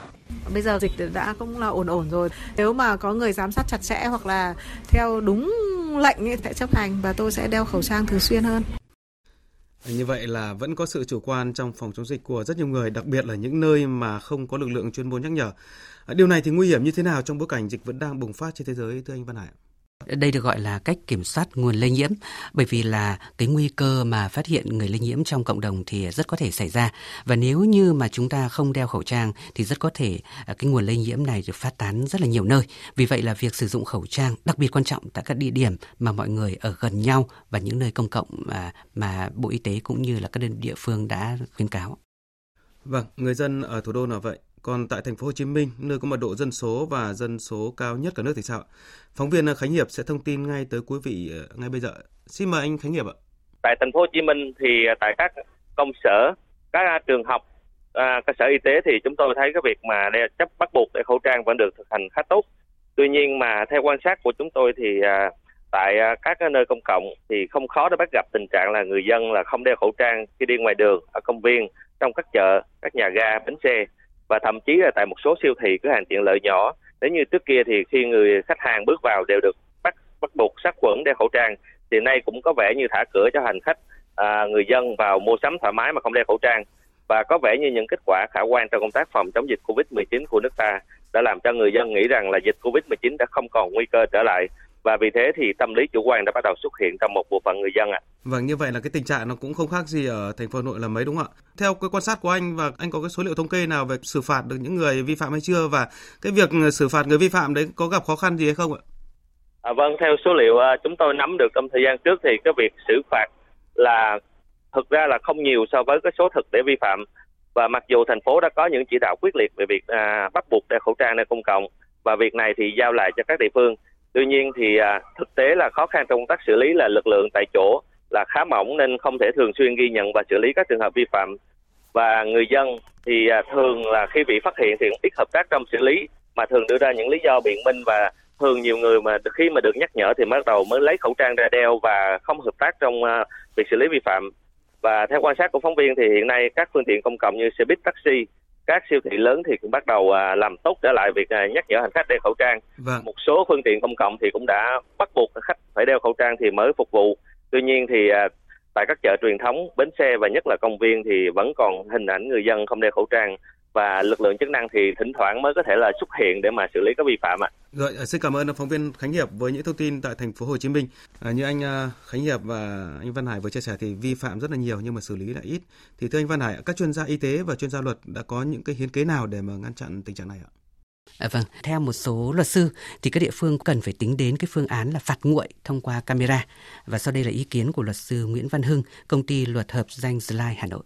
Bây giờ dịch đã cũng là ổn ổn rồi. Nếu mà có người giám sát chặt chẽ hoặc là theo đúng lệnh thì sẽ chấp hành và tôi sẽ đeo khẩu trang thường xuyên hơn. Như vậy là vẫn có sự chủ quan trong phòng chống dịch của rất nhiều người, đặc biệt là những nơi mà không có lực lượng chuyên môn nhắc nhở. Điều này thì nguy hiểm như thế nào trong bối cảnh dịch vẫn đang bùng phát trên thế giới thưa anh Văn Hải? Đây được gọi là cách kiểm soát nguồn lây nhiễm bởi vì là cái nguy cơ mà phát hiện người lây nhiễm trong cộng đồng thì rất có thể xảy ra và nếu như mà chúng ta không đeo khẩu trang thì rất có thể à, cái nguồn lây nhiễm này được phát tán rất là nhiều nơi. Vì vậy là việc sử dụng khẩu trang đặc biệt quan trọng tại các địa điểm mà mọi người ở gần nhau và những nơi công cộng mà mà Bộ Y tế cũng như là các đơn địa phương đã khuyến cáo. Vâng, người dân ở thủ đô là vậy. Còn tại thành phố Hồ Chí Minh, nơi có mật độ dân số và dân số cao nhất cả nước thì sao? Phóng viên ờ, Khánh Hiệp sẽ thông tin ngay tới quý vị ờ, ngay bây giờ. Xin mời anh Khánh Hiệp ạ. Tại thành phố Hồ Chí Minh thì ờ, tại các công sở, các à, trường học, à, cơ sở y tế thì chúng tôi thấy cái việc mà đeo chấp bắt buộc đeo khẩu trang vẫn được thực hành khá tốt. Tuy nhiên mà theo quan sát của chúng tôi thì à, tại à, các nơi công cộng thì không khó để bắt gặp tình trạng là người dân là không đeo khẩu trang khi đi ngoài đường, ở công viên, trong các chợ, các nhà ga, bến xe và thậm chí là tại một số siêu thị cửa hàng tiện lợi nhỏ. Nếu như trước kia thì khi người khách hàng bước vào đều được bắt bắt buộc sát khuẩn đeo khẩu trang. Thì nay cũng có vẻ như thả cửa cho hành khách à, người dân vào mua sắm thoải mái mà không đeo khẩu trang. Và có vẻ như những kết quả khả quan trong công tác phòng chống dịch Covid-19 của nước ta đã làm cho người dân nghĩ rằng là dịch Covid-19 đã không còn nguy cơ trở lại và vì thế thì tâm lý chủ quan đã bắt đầu xuất hiện trong một bộ phận người dân ạ. À. Vâng, như vậy là cái tình trạng nó cũng không khác gì ở thành phố Hà Nội là mấy đúng không ạ? Theo cái quan sát của anh và anh có cái số liệu thống kê nào về xử phạt được những người vi phạm hay chưa và cái việc xử phạt người vi phạm đấy có gặp khó khăn gì hay không ạ? À, vâng, theo số liệu à, chúng tôi nắm được trong thời gian trước thì cái việc xử phạt là thực ra là không nhiều so với cái số thực để vi phạm và mặc dù thành phố đã có những chỉ đạo quyết liệt về việc à, bắt buộc đeo khẩu trang nơi công cộng và việc này thì giao lại cho các địa phương tuy nhiên thì à, thực tế là khó khăn trong công tác xử lý là lực lượng tại chỗ là khá mỏng nên không thể thường xuyên ghi nhận và xử lý các trường hợp vi phạm. Và người dân thì à, thường là khi bị phát hiện thì ít hợp tác trong xử lý mà thường đưa ra những lý do biện minh và thường nhiều người mà khi mà được nhắc nhở thì bắt đầu mới lấy khẩu trang ra đeo và không hợp tác trong uh, việc xử lý vi phạm. Và theo quan sát của phóng viên thì hiện nay các phương tiện công cộng như xe buýt taxi các siêu thị lớn thì cũng bắt đầu uh, làm tốt trở lại việc uh, nhắc nhở hành khách đeo khẩu trang. Vâng. một số phương tiện công cộng thì cũng đã bắt buộc khách phải đeo khẩu trang thì mới phục vụ. Tuy nhiên thì uh, tại các chợ truyền thống bến xe và nhất là công viên thì vẫn còn hình ảnh người dân không đeo khẩu trang và lực lượng chức năng thì thỉnh thoảng mới có thể là xuất hiện để mà xử lý các vi phạm ạ. Rồi, à, xin cảm ơn phóng viên Khánh Hiệp với những thông tin tại thành phố Hồ Chí Minh. À, như anh à, Khánh Hiệp và anh Văn Hải vừa chia sẻ thì vi phạm rất là nhiều nhưng mà xử lý lại ít. Thì thưa anh Văn Hải, các chuyên gia y tế và chuyên gia luật đã có những cái hiến kế nào để mà ngăn chặn tình trạng này ạ? À, vâng, theo một số luật sư thì các địa phương cần phải tính đến cái phương án là phạt nguội thông qua camera. Và sau đây là ý kiến của luật sư Nguyễn Văn Hưng, công ty luật hợp danh Slide Hà Nội.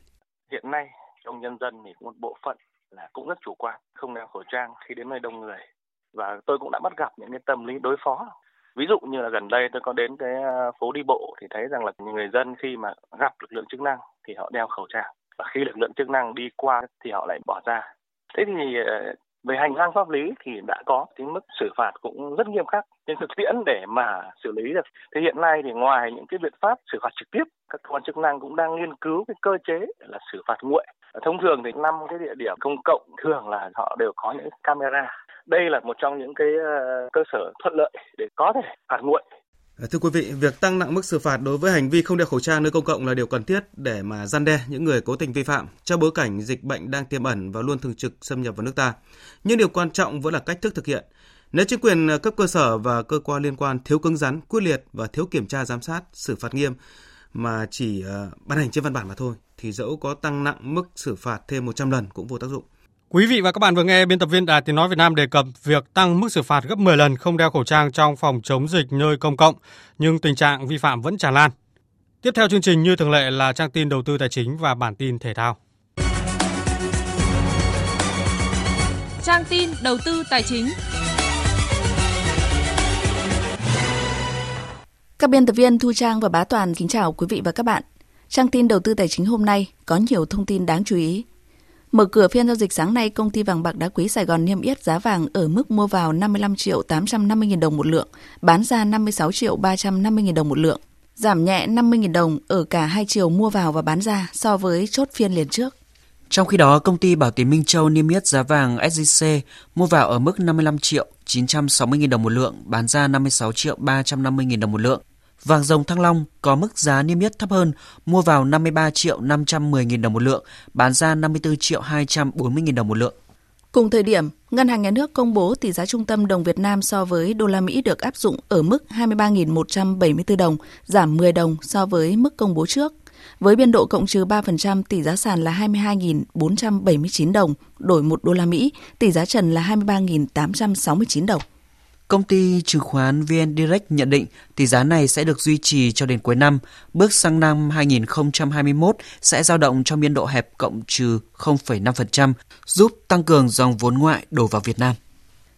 Hiện nay trong nhân dân thì một bộ phận là cũng rất chủ quan, không đeo khẩu trang khi đến nơi đông người. Và tôi cũng đã bắt gặp những cái tâm lý đối phó. Ví dụ như là gần đây tôi có đến cái ờ, phố đi bộ thì thấy rằng là người dân khi mà gặp lực lượng chức năng thì họ đeo khẩu trang. Và khi lực lượng chức năng đi qua thì họ lại bỏ ra. Thế thì ờ, về hành lang pháp lý thì đã có cái mức xử phạt cũng rất nghiêm khắc nhưng thực tiễn để mà xử lý được thì hiện nay thì ngoài những cái biện pháp xử phạt trực tiếp các cơ quan chức năng cũng đang nghiên cứu cái cơ chế là xử phạt nguội thông thường thì năm cái địa điểm công cộng thường là họ đều có những camera đây là một trong những cái ờ, cơ sở thuận lợi để có thể phạt nguội ờ, thưa quý vị, việc tăng nặng mức xử phạt đối với hành vi không đeo khẩu trang nơi công cộng là điều cần thiết để mà gian đe những người cố tình vi phạm trong bối cảnh dịch bệnh đang tiềm ẩn và luôn thường trực xâm nhập vào nước ta. Nhưng điều quan trọng vẫn là cách thức thực hiện. Nếu chính quyền ờ, cấp cơ sở và cơ quan liên quan thiếu cứng rắn, quyết liệt và thiếu kiểm tra giám sát, xử phạt nghiêm mà chỉ uh, ban hành trên văn bản mà thôi thì dẫu có tăng nặng mức xử phạt thêm 100 lần cũng vô tác dụng. Quý vị và các bạn vừa nghe biên tập viên Đài Tiếng Nói Việt Nam đề cập việc tăng mức xử phạt gấp 10 lần không đeo khẩu trang trong phòng chống dịch nơi công cộng, nhưng tình trạng vi phạm vẫn tràn lan. Tiếp theo chương trình như thường lệ là trang tin đầu tư tài chính và bản tin thể thao. Trang tin đầu tư tài chính. Các biên tập viên Thu Trang và Bá Toàn kính chào quý vị và các bạn. Trang tin đầu tư tài chính hôm nay có nhiều thông tin đáng chú ý. Mở cửa phiên giao dịch sáng nay, công ty vàng bạc đá quý Sài Gòn niêm yết giá vàng ở mức mua vào 55 triệu 850 000 đồng một lượng, bán ra 56 triệu 350 000 đồng một lượng, giảm nhẹ 50 000 đồng ở cả hai chiều mua vào và bán ra so với chốt phiên liền trước. Trong khi đó, công ty Bảo Tín Minh Châu niêm yết giá vàng SJC mua vào ở mức 55 triệu 960 000 đồng một lượng, bán ra 56 triệu 350 000 đồng một lượng. Vàng dòng Thăng Long có mức giá niêm yết thấp hơn, mua vào 53 triệu 510 nghìn đồng một lượng, bán ra 54 triệu 240 nghìn đồng một lượng. Cùng thời điểm, Ngân hàng Nhà nước công bố tỷ giá trung tâm đồng Việt Nam so với đô la Mỹ được áp dụng ở mức 23.174 đồng, giảm 10 đồng so với mức công bố trước. Với biên độ cộng trừ 3%, tỷ giá sàn là 22.479 đồng, đổi 1 đô la Mỹ, tỷ giá trần là 23.869 đồng. Công ty chứng khoán VN Direct nhận định tỷ giá này sẽ được duy trì cho đến cuối năm, bước sang năm 2021 sẽ dao động trong biên độ hẹp cộng trừ 0,5%, giúp tăng cường dòng vốn ngoại đổ vào Việt Nam.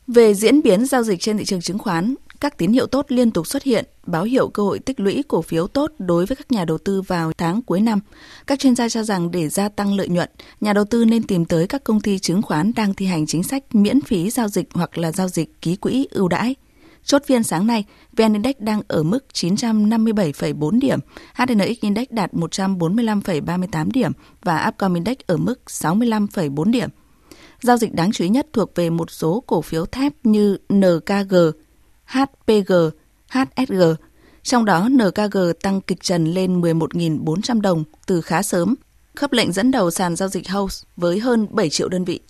Về diễn biến giao dịch trên thị trường chứng khoán, các tín hiệu tốt liên tục xuất hiện, báo hiệu cơ hội tích lũy cổ phiếu tốt đối với các nhà đầu tư vào tháng cuối năm. Các chuyên gia cho rằng để gia tăng lợi nhuận, nhà đầu tư nên tìm tới các công ty chứng khoán đang thi hành chính sách miễn phí giao dịch hoặc là giao dịch ký quỹ ưu đãi. Chốt phiên sáng nay, VN Index đang ở mức 957,4 điểm, HNX Index đạt 145,38 điểm và Upcom Index ở mức 65,4 điểm. Giao dịch đáng chú ý nhất thuộc về một số cổ phiếu thép như NKG, HPG, HSG. Trong đó NKG tăng kịch trần lên 11.400 đồng từ khá sớm, khớp lệnh dẫn đầu sàn giao dịch House với hơn 7 triệu đơn vị.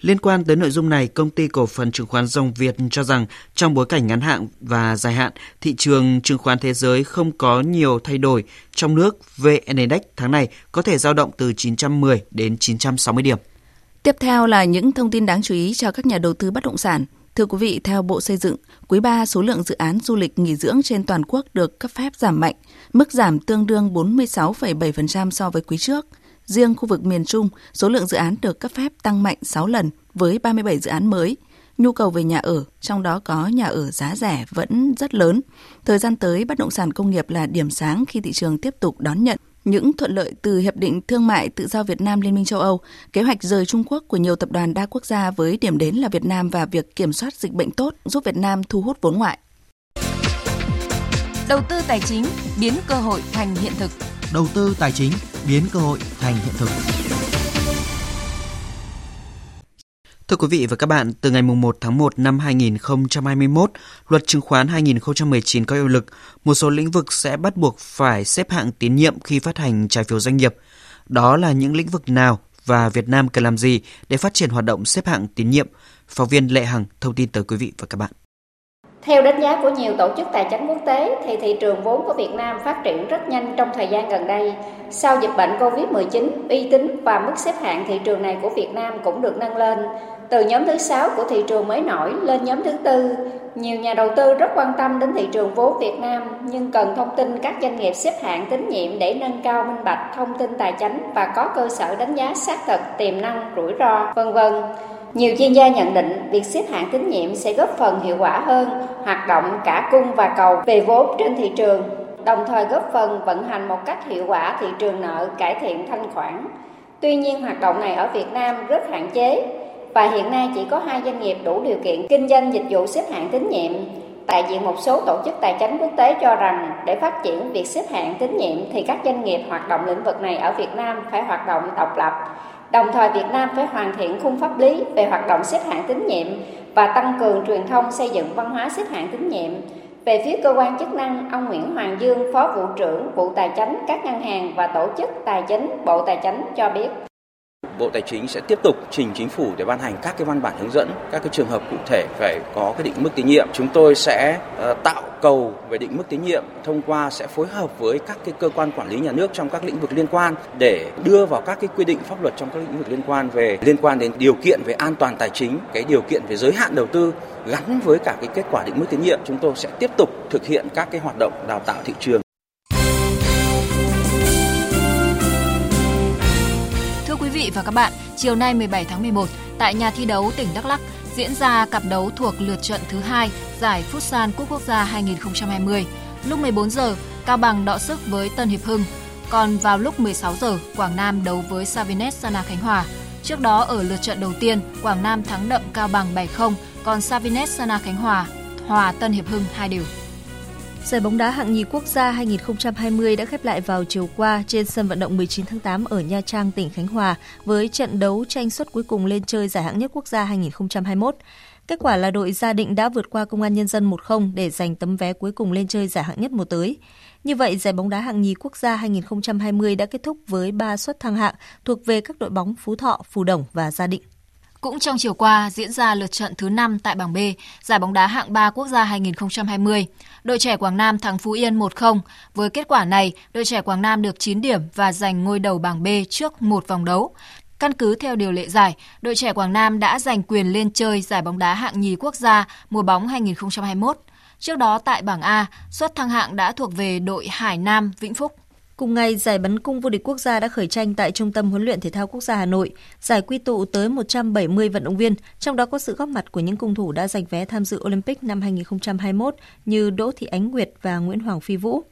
Liên quan tới nội dung này, công ty cổ phần chứng khoán Dòng Việt cho rằng trong bối cảnh ngắn hạn và dài hạn, thị trường chứng khoán thế giới không có nhiều thay đổi. Trong nước, VN Index tháng này có thể dao động từ 910 đến 960 điểm. Tiếp theo là những thông tin đáng chú ý cho các nhà đầu tư bất động sản. Thưa quý vị, theo Bộ Xây dựng, quý 3 số lượng dự án du lịch nghỉ dưỡng trên toàn quốc được cấp phép giảm mạnh, mức giảm tương đương 46,7% so với quý trước. Riêng khu vực miền Trung, số lượng dự án được cấp phép tăng mạnh 6 lần với 37 dự án mới. nhu cầu về nhà ở, trong đó có nhà ở giá rẻ vẫn rất lớn. Thời gian tới, bất động sản công nghiệp là điểm sáng khi thị trường tiếp tục đón nhận những thuận lợi từ Hiệp định Thương mại Tự do Việt Nam Liên minh châu Âu, kế hoạch rời Trung Quốc của nhiều tập đoàn đa quốc gia với điểm đến là Việt Nam và việc kiểm soát dịch bệnh tốt giúp Việt Nam thu hút vốn ngoại. Đầu tư tài chính biến cơ hội thành hiện thực. Đầu tư tài chính biến cơ hội thành hiện thực. Thưa quý vị và các bạn, từ ngày 1 tháng 1 năm 2021, luật chứng khoán 2019 có hiệu lực, một số lĩnh vực sẽ bắt buộc phải xếp hạng tín nhiệm khi phát hành trái phiếu doanh nghiệp. Đó là những lĩnh vực nào và Việt Nam cần làm gì để phát triển hoạt động xếp hạng tín nhiệm? Phóng viên Lệ Hằng thông tin tới quý vị và các bạn. Theo đánh giá của nhiều tổ chức tài chính quốc tế thì thị trường vốn của Việt Nam phát triển rất nhanh trong thời gian gần đây. Sau dịch bệnh Covid-19, uy tín và mức xếp hạng thị trường này của Việt Nam cũng được nâng lên. Từ nhóm thứ 6 của thị trường mới nổi lên nhóm thứ tư, nhiều nhà đầu tư rất quan tâm đến thị trường vốn Việt Nam nhưng cần thông tin các doanh nghiệp xếp hạng tín nhiệm để nâng cao minh bạch thông tin tài chính và có cơ sở đánh giá xác thực tiềm năng, rủi ro, vân vân. Nhiều chuyên gia nhận định việc xếp hạng tín nhiệm sẽ góp phần hiệu quả hơn hoạt động cả cung và cầu về vốn trên thị trường, đồng thời góp phần vận hành một cách hiệu quả thị trường nợ, cải thiện thanh khoản. Tuy nhiên hoạt động này ở Việt Nam rất hạn chế và hiện nay chỉ có hai doanh nghiệp đủ điều kiện kinh doanh dịch vụ xếp hạng tín nhiệm. Đại diện một số tổ chức tài chính quốc tế cho rằng để phát triển việc xếp hạng tín nhiệm thì các doanh nghiệp hoạt động lĩnh vực này ở Việt Nam phải hoạt động độc lập. Đồng thời Việt Nam phải hoàn thiện khung pháp lý về hoạt động xếp hạng tín nhiệm và tăng cường truyền thông xây dựng văn hóa xếp hạng tín nhiệm. Về phía cơ quan chức năng, ông Nguyễn Hoàng Dương, Phó vụ trưởng vụ Tài chính các ngân hàng và tổ chức tài chính Bộ Tài chính cho biết. Bộ Tài chính sẽ tiếp tục trình chính phủ để ban hành các cái văn bản hướng dẫn các cái trường hợp cụ thể phải có cái định mức tín nhiệm. Chúng tôi sẽ ờ, tạo cầu về định mức tín nhiệm thông qua sẽ phối hợp với các cái cơ quan quản lý nhà nước trong các lĩnh vực liên quan để đưa vào các cái quy định pháp luật trong các lĩnh vực liên quan về liên quan đến điều kiện về an toàn tài chính, cái điều kiện về giới hạn đầu tư gắn với cả cái kết quả định mức tín nhiệm. Chúng tôi sẽ tiếp tục thực hiện các cái hoạt động đào tạo thị trường và các bạn, chiều nay 17 tháng 11, tại nhà thi đấu tỉnh Đắk Lắk diễn ra cặp đấu thuộc lượt trận thứ hai giải Futsal Cúp Quốc gia 2020. Lúc 14 giờ, Cao Bằng đọ sức với Tân Hiệp Hưng, còn vào lúc 16 giờ, Quảng Nam đấu với Savines Sana Khánh Hòa. Trước đó ở lượt trận đầu tiên, Quảng Nam thắng đậm Cao Bằng 7-0, còn Savines Sana Khánh Hòa hòa Tân Hiệp Hưng 2 đều. Giải bóng đá hạng nhì quốc gia 2020 đã khép lại vào chiều qua trên sân vận động 19 tháng 8 ở Nha Trang, tỉnh Khánh Hòa với trận đấu tranh suất cuối cùng lên chơi giải hạng nhất quốc gia 2021. Kết quả là đội Gia Định đã vượt qua Công an Nhân dân 1-0 để giành tấm vé cuối cùng lên chơi giải hạng nhất mùa tới. Như vậy, giải bóng đá hạng nhì quốc gia 2020 đã kết thúc với 3 suất thăng hạng thuộc về các đội bóng Phú Thọ, Phù Đồng và Gia Định. Cũng trong chiều qua diễn ra lượt trận thứ 5 tại bảng B, giải bóng đá hạng 3 quốc gia 2020. Đội trẻ Quảng Nam thắng Phú Yên 1-0. Với kết quả này, đội trẻ Quảng Nam được 9 điểm và giành ngôi đầu bảng B trước một vòng đấu. Căn cứ theo điều lệ giải, đội trẻ Quảng Nam đã giành quyền lên chơi giải bóng đá hạng nhì quốc gia mùa bóng 2021. Trước đó tại bảng A, suất thăng hạng đã thuộc về đội Hải Nam Vĩnh Phúc. Cùng ngày, giải bắn cung vô địch quốc gia đã khởi tranh tại Trung tâm huấn luyện thể thao quốc gia Hà Nội. Giải quy tụ tới 170 vận động viên, trong đó có sự góp mặt của những cung thủ đã giành vé tham dự Olympic năm 2021 như Đỗ Thị Ánh Nguyệt và Nguyễn Hoàng Phi Vũ.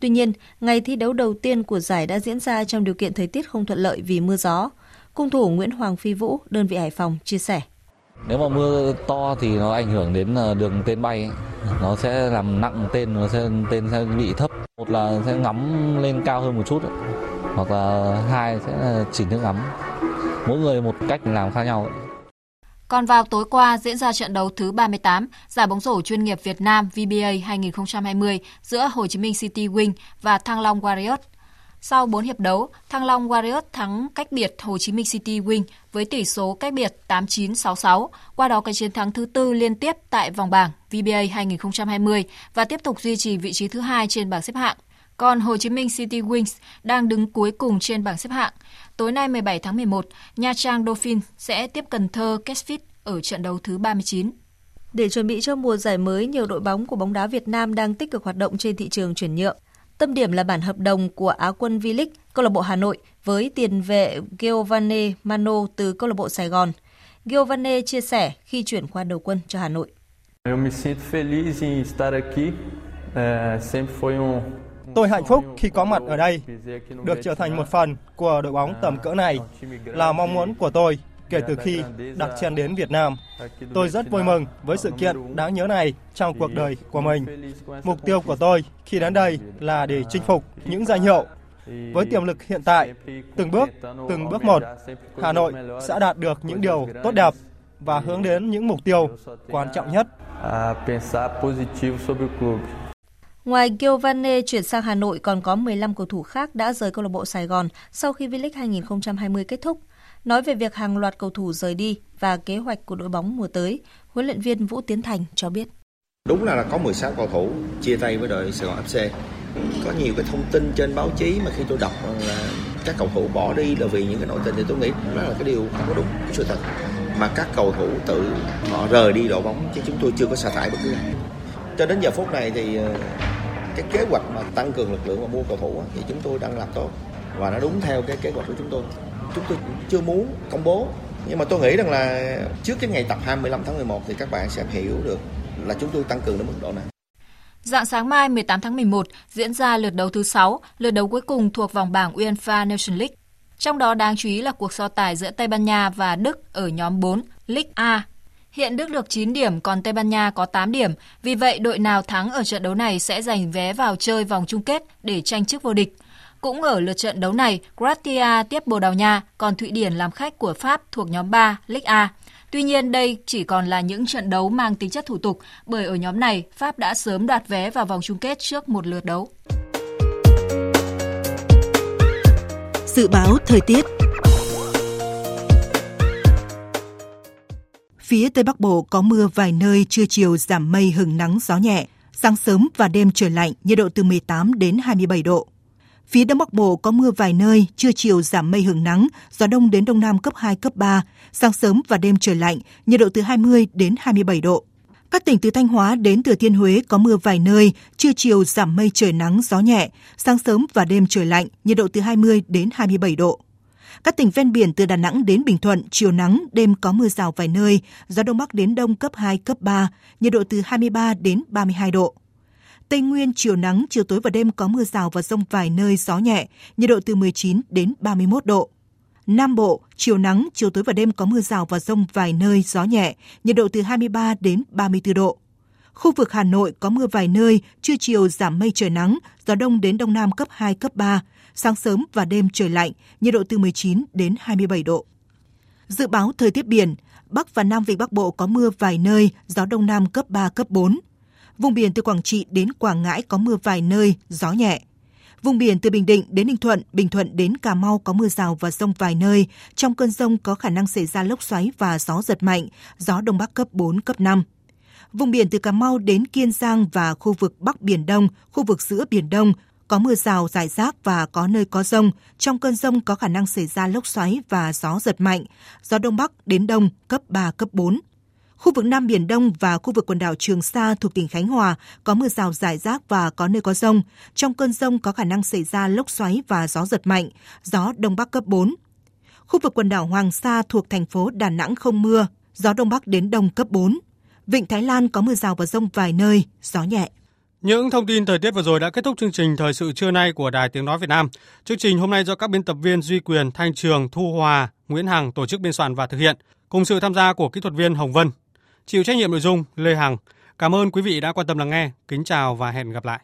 Tuy nhiên, ngày thi đấu đầu tiên của giải đã diễn ra trong điều kiện thời tiết không thuận lợi vì mưa gió. Cung thủ Nguyễn Hoàng Phi Vũ, đơn vị Hải Phòng, chia sẻ. Nếu mà mưa to thì nó ảnh hưởng đến ờ, đường tên bay, nó sẽ làm nặng tên, nó sẽ tên sẽ bị thấp. Một là sẽ ngắm lên cao hơn một chút, hoặc là hai sẽ là chỉnh nước ngắm. Mỗi người một cách làm khác nhau. Còn vào tối qua diễn ra trận đấu thứ 38 giải bóng rổ chuyên nghiệp Việt Nam VBA 2020 giữa Hồ Chí Minh City Wing và Thăng Long Warriors. Sau 4 hiệp đấu, Thăng Long Warriors thắng cách biệt Hồ Chí Minh City Wing với tỷ số cách biệt 89-66, qua đó có chiến thắng thứ tư liên tiếp tại vòng bảng VBA 2020 và tiếp tục duy trì vị trí thứ hai trên bảng xếp hạng. Còn Hồ Chí Minh City Wings đang đứng cuối cùng trên bảng xếp hạng. Tối nay 17 tháng 11, Nha Trang Dolphin sẽ tiếp Cần Thơ Catfish ở trận đấu thứ 39. Để chuẩn bị cho mùa giải mới, nhiều đội bóng của bóng đá Việt Nam đang tích cực hoạt động trên thị trường chuyển nhượng. Tâm điểm là bản hợp đồng của Á quân V-League, câu lạc bộ Hà Nội với tiền vệ Giovanni Mano từ câu lạc bộ Sài Gòn. Giovanni chia sẻ khi chuyển qua đầu quân cho Hà Nội. Um Tôi hạnh phúc khi có mặt ở đây, được trở thành một phần của đội bóng tầm cỡ này là mong muốn của tôi kể từ khi đặt chân đến Việt Nam. Tôi rất vui mừng với sự kiện đáng nhớ này trong cuộc đời của mình. Mục tiêu của tôi khi đến đây là để chinh phục những danh hiệu. Với tiềm lực hiện tại, từng bước, từng bước một, Hà Nội sẽ đạt được những điều tốt đẹp và hướng đến những mục tiêu quan trọng nhất. Ngoài Giovanni chuyển sang Hà Nội còn có 15 cầu thủ khác đã rời câu lạc bộ Sài Gòn sau khi V-League 2020 kết thúc. Nói về việc hàng loạt cầu thủ rời đi và kế hoạch của đội bóng mùa tới, huấn luyện viên Vũ Tiến Thành cho biết. Đúng là có 16 cầu thủ chia tay với đội Sài Gòn FC. Có nhiều cái thông tin trên báo chí mà khi tôi đọc là các cầu thủ bỏ đi là vì những cái nội tình thì tôi nghĩ đó là cái điều không có đúng sự thật. Mà các cầu thủ tự họ rời đi đội bóng chứ chúng tôi chưa có sa thải bất cứ ai. Cho đến giờ phút này thì ờ, cái kế hoạch mà tăng cường lực lượng và mua cầu thủ thì chúng tôi đang làm tốt và nó đúng theo cái kế hoạch của chúng tôi chúng tôi chưa muốn công bố nhưng mà tôi nghĩ rằng là trước cái ngày tập 25 tháng 11 thì các bạn sẽ hiểu được là chúng tôi tăng cường đến mức độ nào. Dạng sáng mai 18 tháng 11 diễn ra lượt đấu thứ 6, lượt đấu cuối cùng thuộc vòng bảng UEFA Nations League. Trong đó đáng chú ý là cuộc so tài giữa Tây Ban Nha và Đức ở nhóm 4, League A. Hiện Đức được 9 điểm, còn Tây Ban Nha có 8 điểm. Vì vậy, đội nào thắng ở trận đấu này sẽ giành vé vào chơi vòng chung kết để tranh chức vô địch. Cũng ở lượt trận đấu này, Croatia tiếp Bồ Đào Nha, còn Thụy Điển làm khách của Pháp thuộc nhóm 3, League A. Tuy nhiên đây chỉ còn là những trận đấu mang tính chất thủ tục bởi ở nhóm này Pháp đã sớm đoạt vé vào vòng chung kết trước một lượt đấu. Dự báo thời tiết Phía Tây Bắc Bộ có mưa vài nơi, trưa chiều giảm mây hừng nắng gió nhẹ. Sáng sớm và đêm trời lạnh, nhiệt độ từ 18 đến 27 độ. Phía Đông Bắc Bộ có mưa vài nơi, trưa chiều giảm mây hưởng nắng, gió đông đến đông nam cấp 2, cấp 3, sáng sớm và đêm trời lạnh, nhiệt độ từ 20 đến 27 độ. Các tỉnh từ Thanh Hóa đến Thừa Thiên Huế có mưa vài nơi, trưa chiều giảm mây trời nắng, gió nhẹ, sáng sớm và đêm trời lạnh, nhiệt độ từ 20 đến 27 độ. Các tỉnh ven biển từ Đà Nẵng đến Bình Thuận, chiều nắng, đêm có mưa rào vài nơi, gió đông bắc đến đông cấp 2, cấp 3, nhiệt độ từ 23 đến 32 độ. Tây Nguyên chiều nắng, chiều tối và đêm có mưa rào và rông vài nơi gió nhẹ, nhiệt độ từ 19 đến 31 độ. Nam Bộ, chiều nắng, chiều tối và đêm có mưa rào và rông vài nơi gió nhẹ, nhiệt độ từ 23 đến 34 độ. Khu vực Hà Nội có mưa vài nơi, trưa chiều giảm mây trời nắng, gió đông đến đông nam cấp 2, cấp 3, sáng sớm và đêm trời lạnh, nhiệt độ từ 19 đến 27 độ. Dự báo thời tiết biển, Bắc và Nam Vịnh Bắc Bộ có mưa vài nơi, gió đông nam cấp 3, cấp 4. Vùng biển từ Quảng Trị đến Quảng Ngãi có mưa vài nơi, gió nhẹ. Vùng biển từ Bình Định đến Ninh Thuận, Bình Thuận đến Cà Mau có mưa rào và rông vài nơi. Trong cơn rông có khả năng xảy ra lốc xoáy và gió giật mạnh, gió Đông Bắc cấp 4, cấp 5. Vùng biển từ Cà Mau đến Kiên Giang và khu vực Bắc Biển Đông, khu vực giữa Biển Đông có mưa rào rải rác và có nơi có rông. Trong cơn rông có khả năng xảy ra lốc xoáy và gió giật mạnh, gió Đông Bắc đến Đông cấp 3, cấp 4. Khu vực Nam Biển Đông và khu vực quần đảo Trường Sa thuộc tỉnh Khánh Hòa có mưa rào rải rác và có nơi có rông. Trong cơn rông có khả năng xảy ra lốc xoáy và gió giật mạnh, gió Đông Bắc cấp 4. Khu vực quần đảo Hoàng Sa thuộc thành phố Đà Nẵng không mưa, gió Đông Bắc đến Đông cấp 4. Vịnh Thái Lan có mưa rào và rông vài nơi, gió nhẹ. Những thông tin thời tiết vừa rồi đã kết thúc chương trình Thời sự trưa nay của Đài Tiếng Nói Việt Nam. Chương trình hôm nay do các biên tập viên Duy Quyền, Thanh Trường, Thu Hòa, Nguyễn Hằng tổ chức biên soạn và thực hiện, cùng sự tham gia của kỹ thuật viên Hồng Vân. Chịu trách nhiệm nội dung, Lê Hằng. Cảm ơn quý vị đã quan tâm lắng nghe. Kính chào và hẹn gặp lại.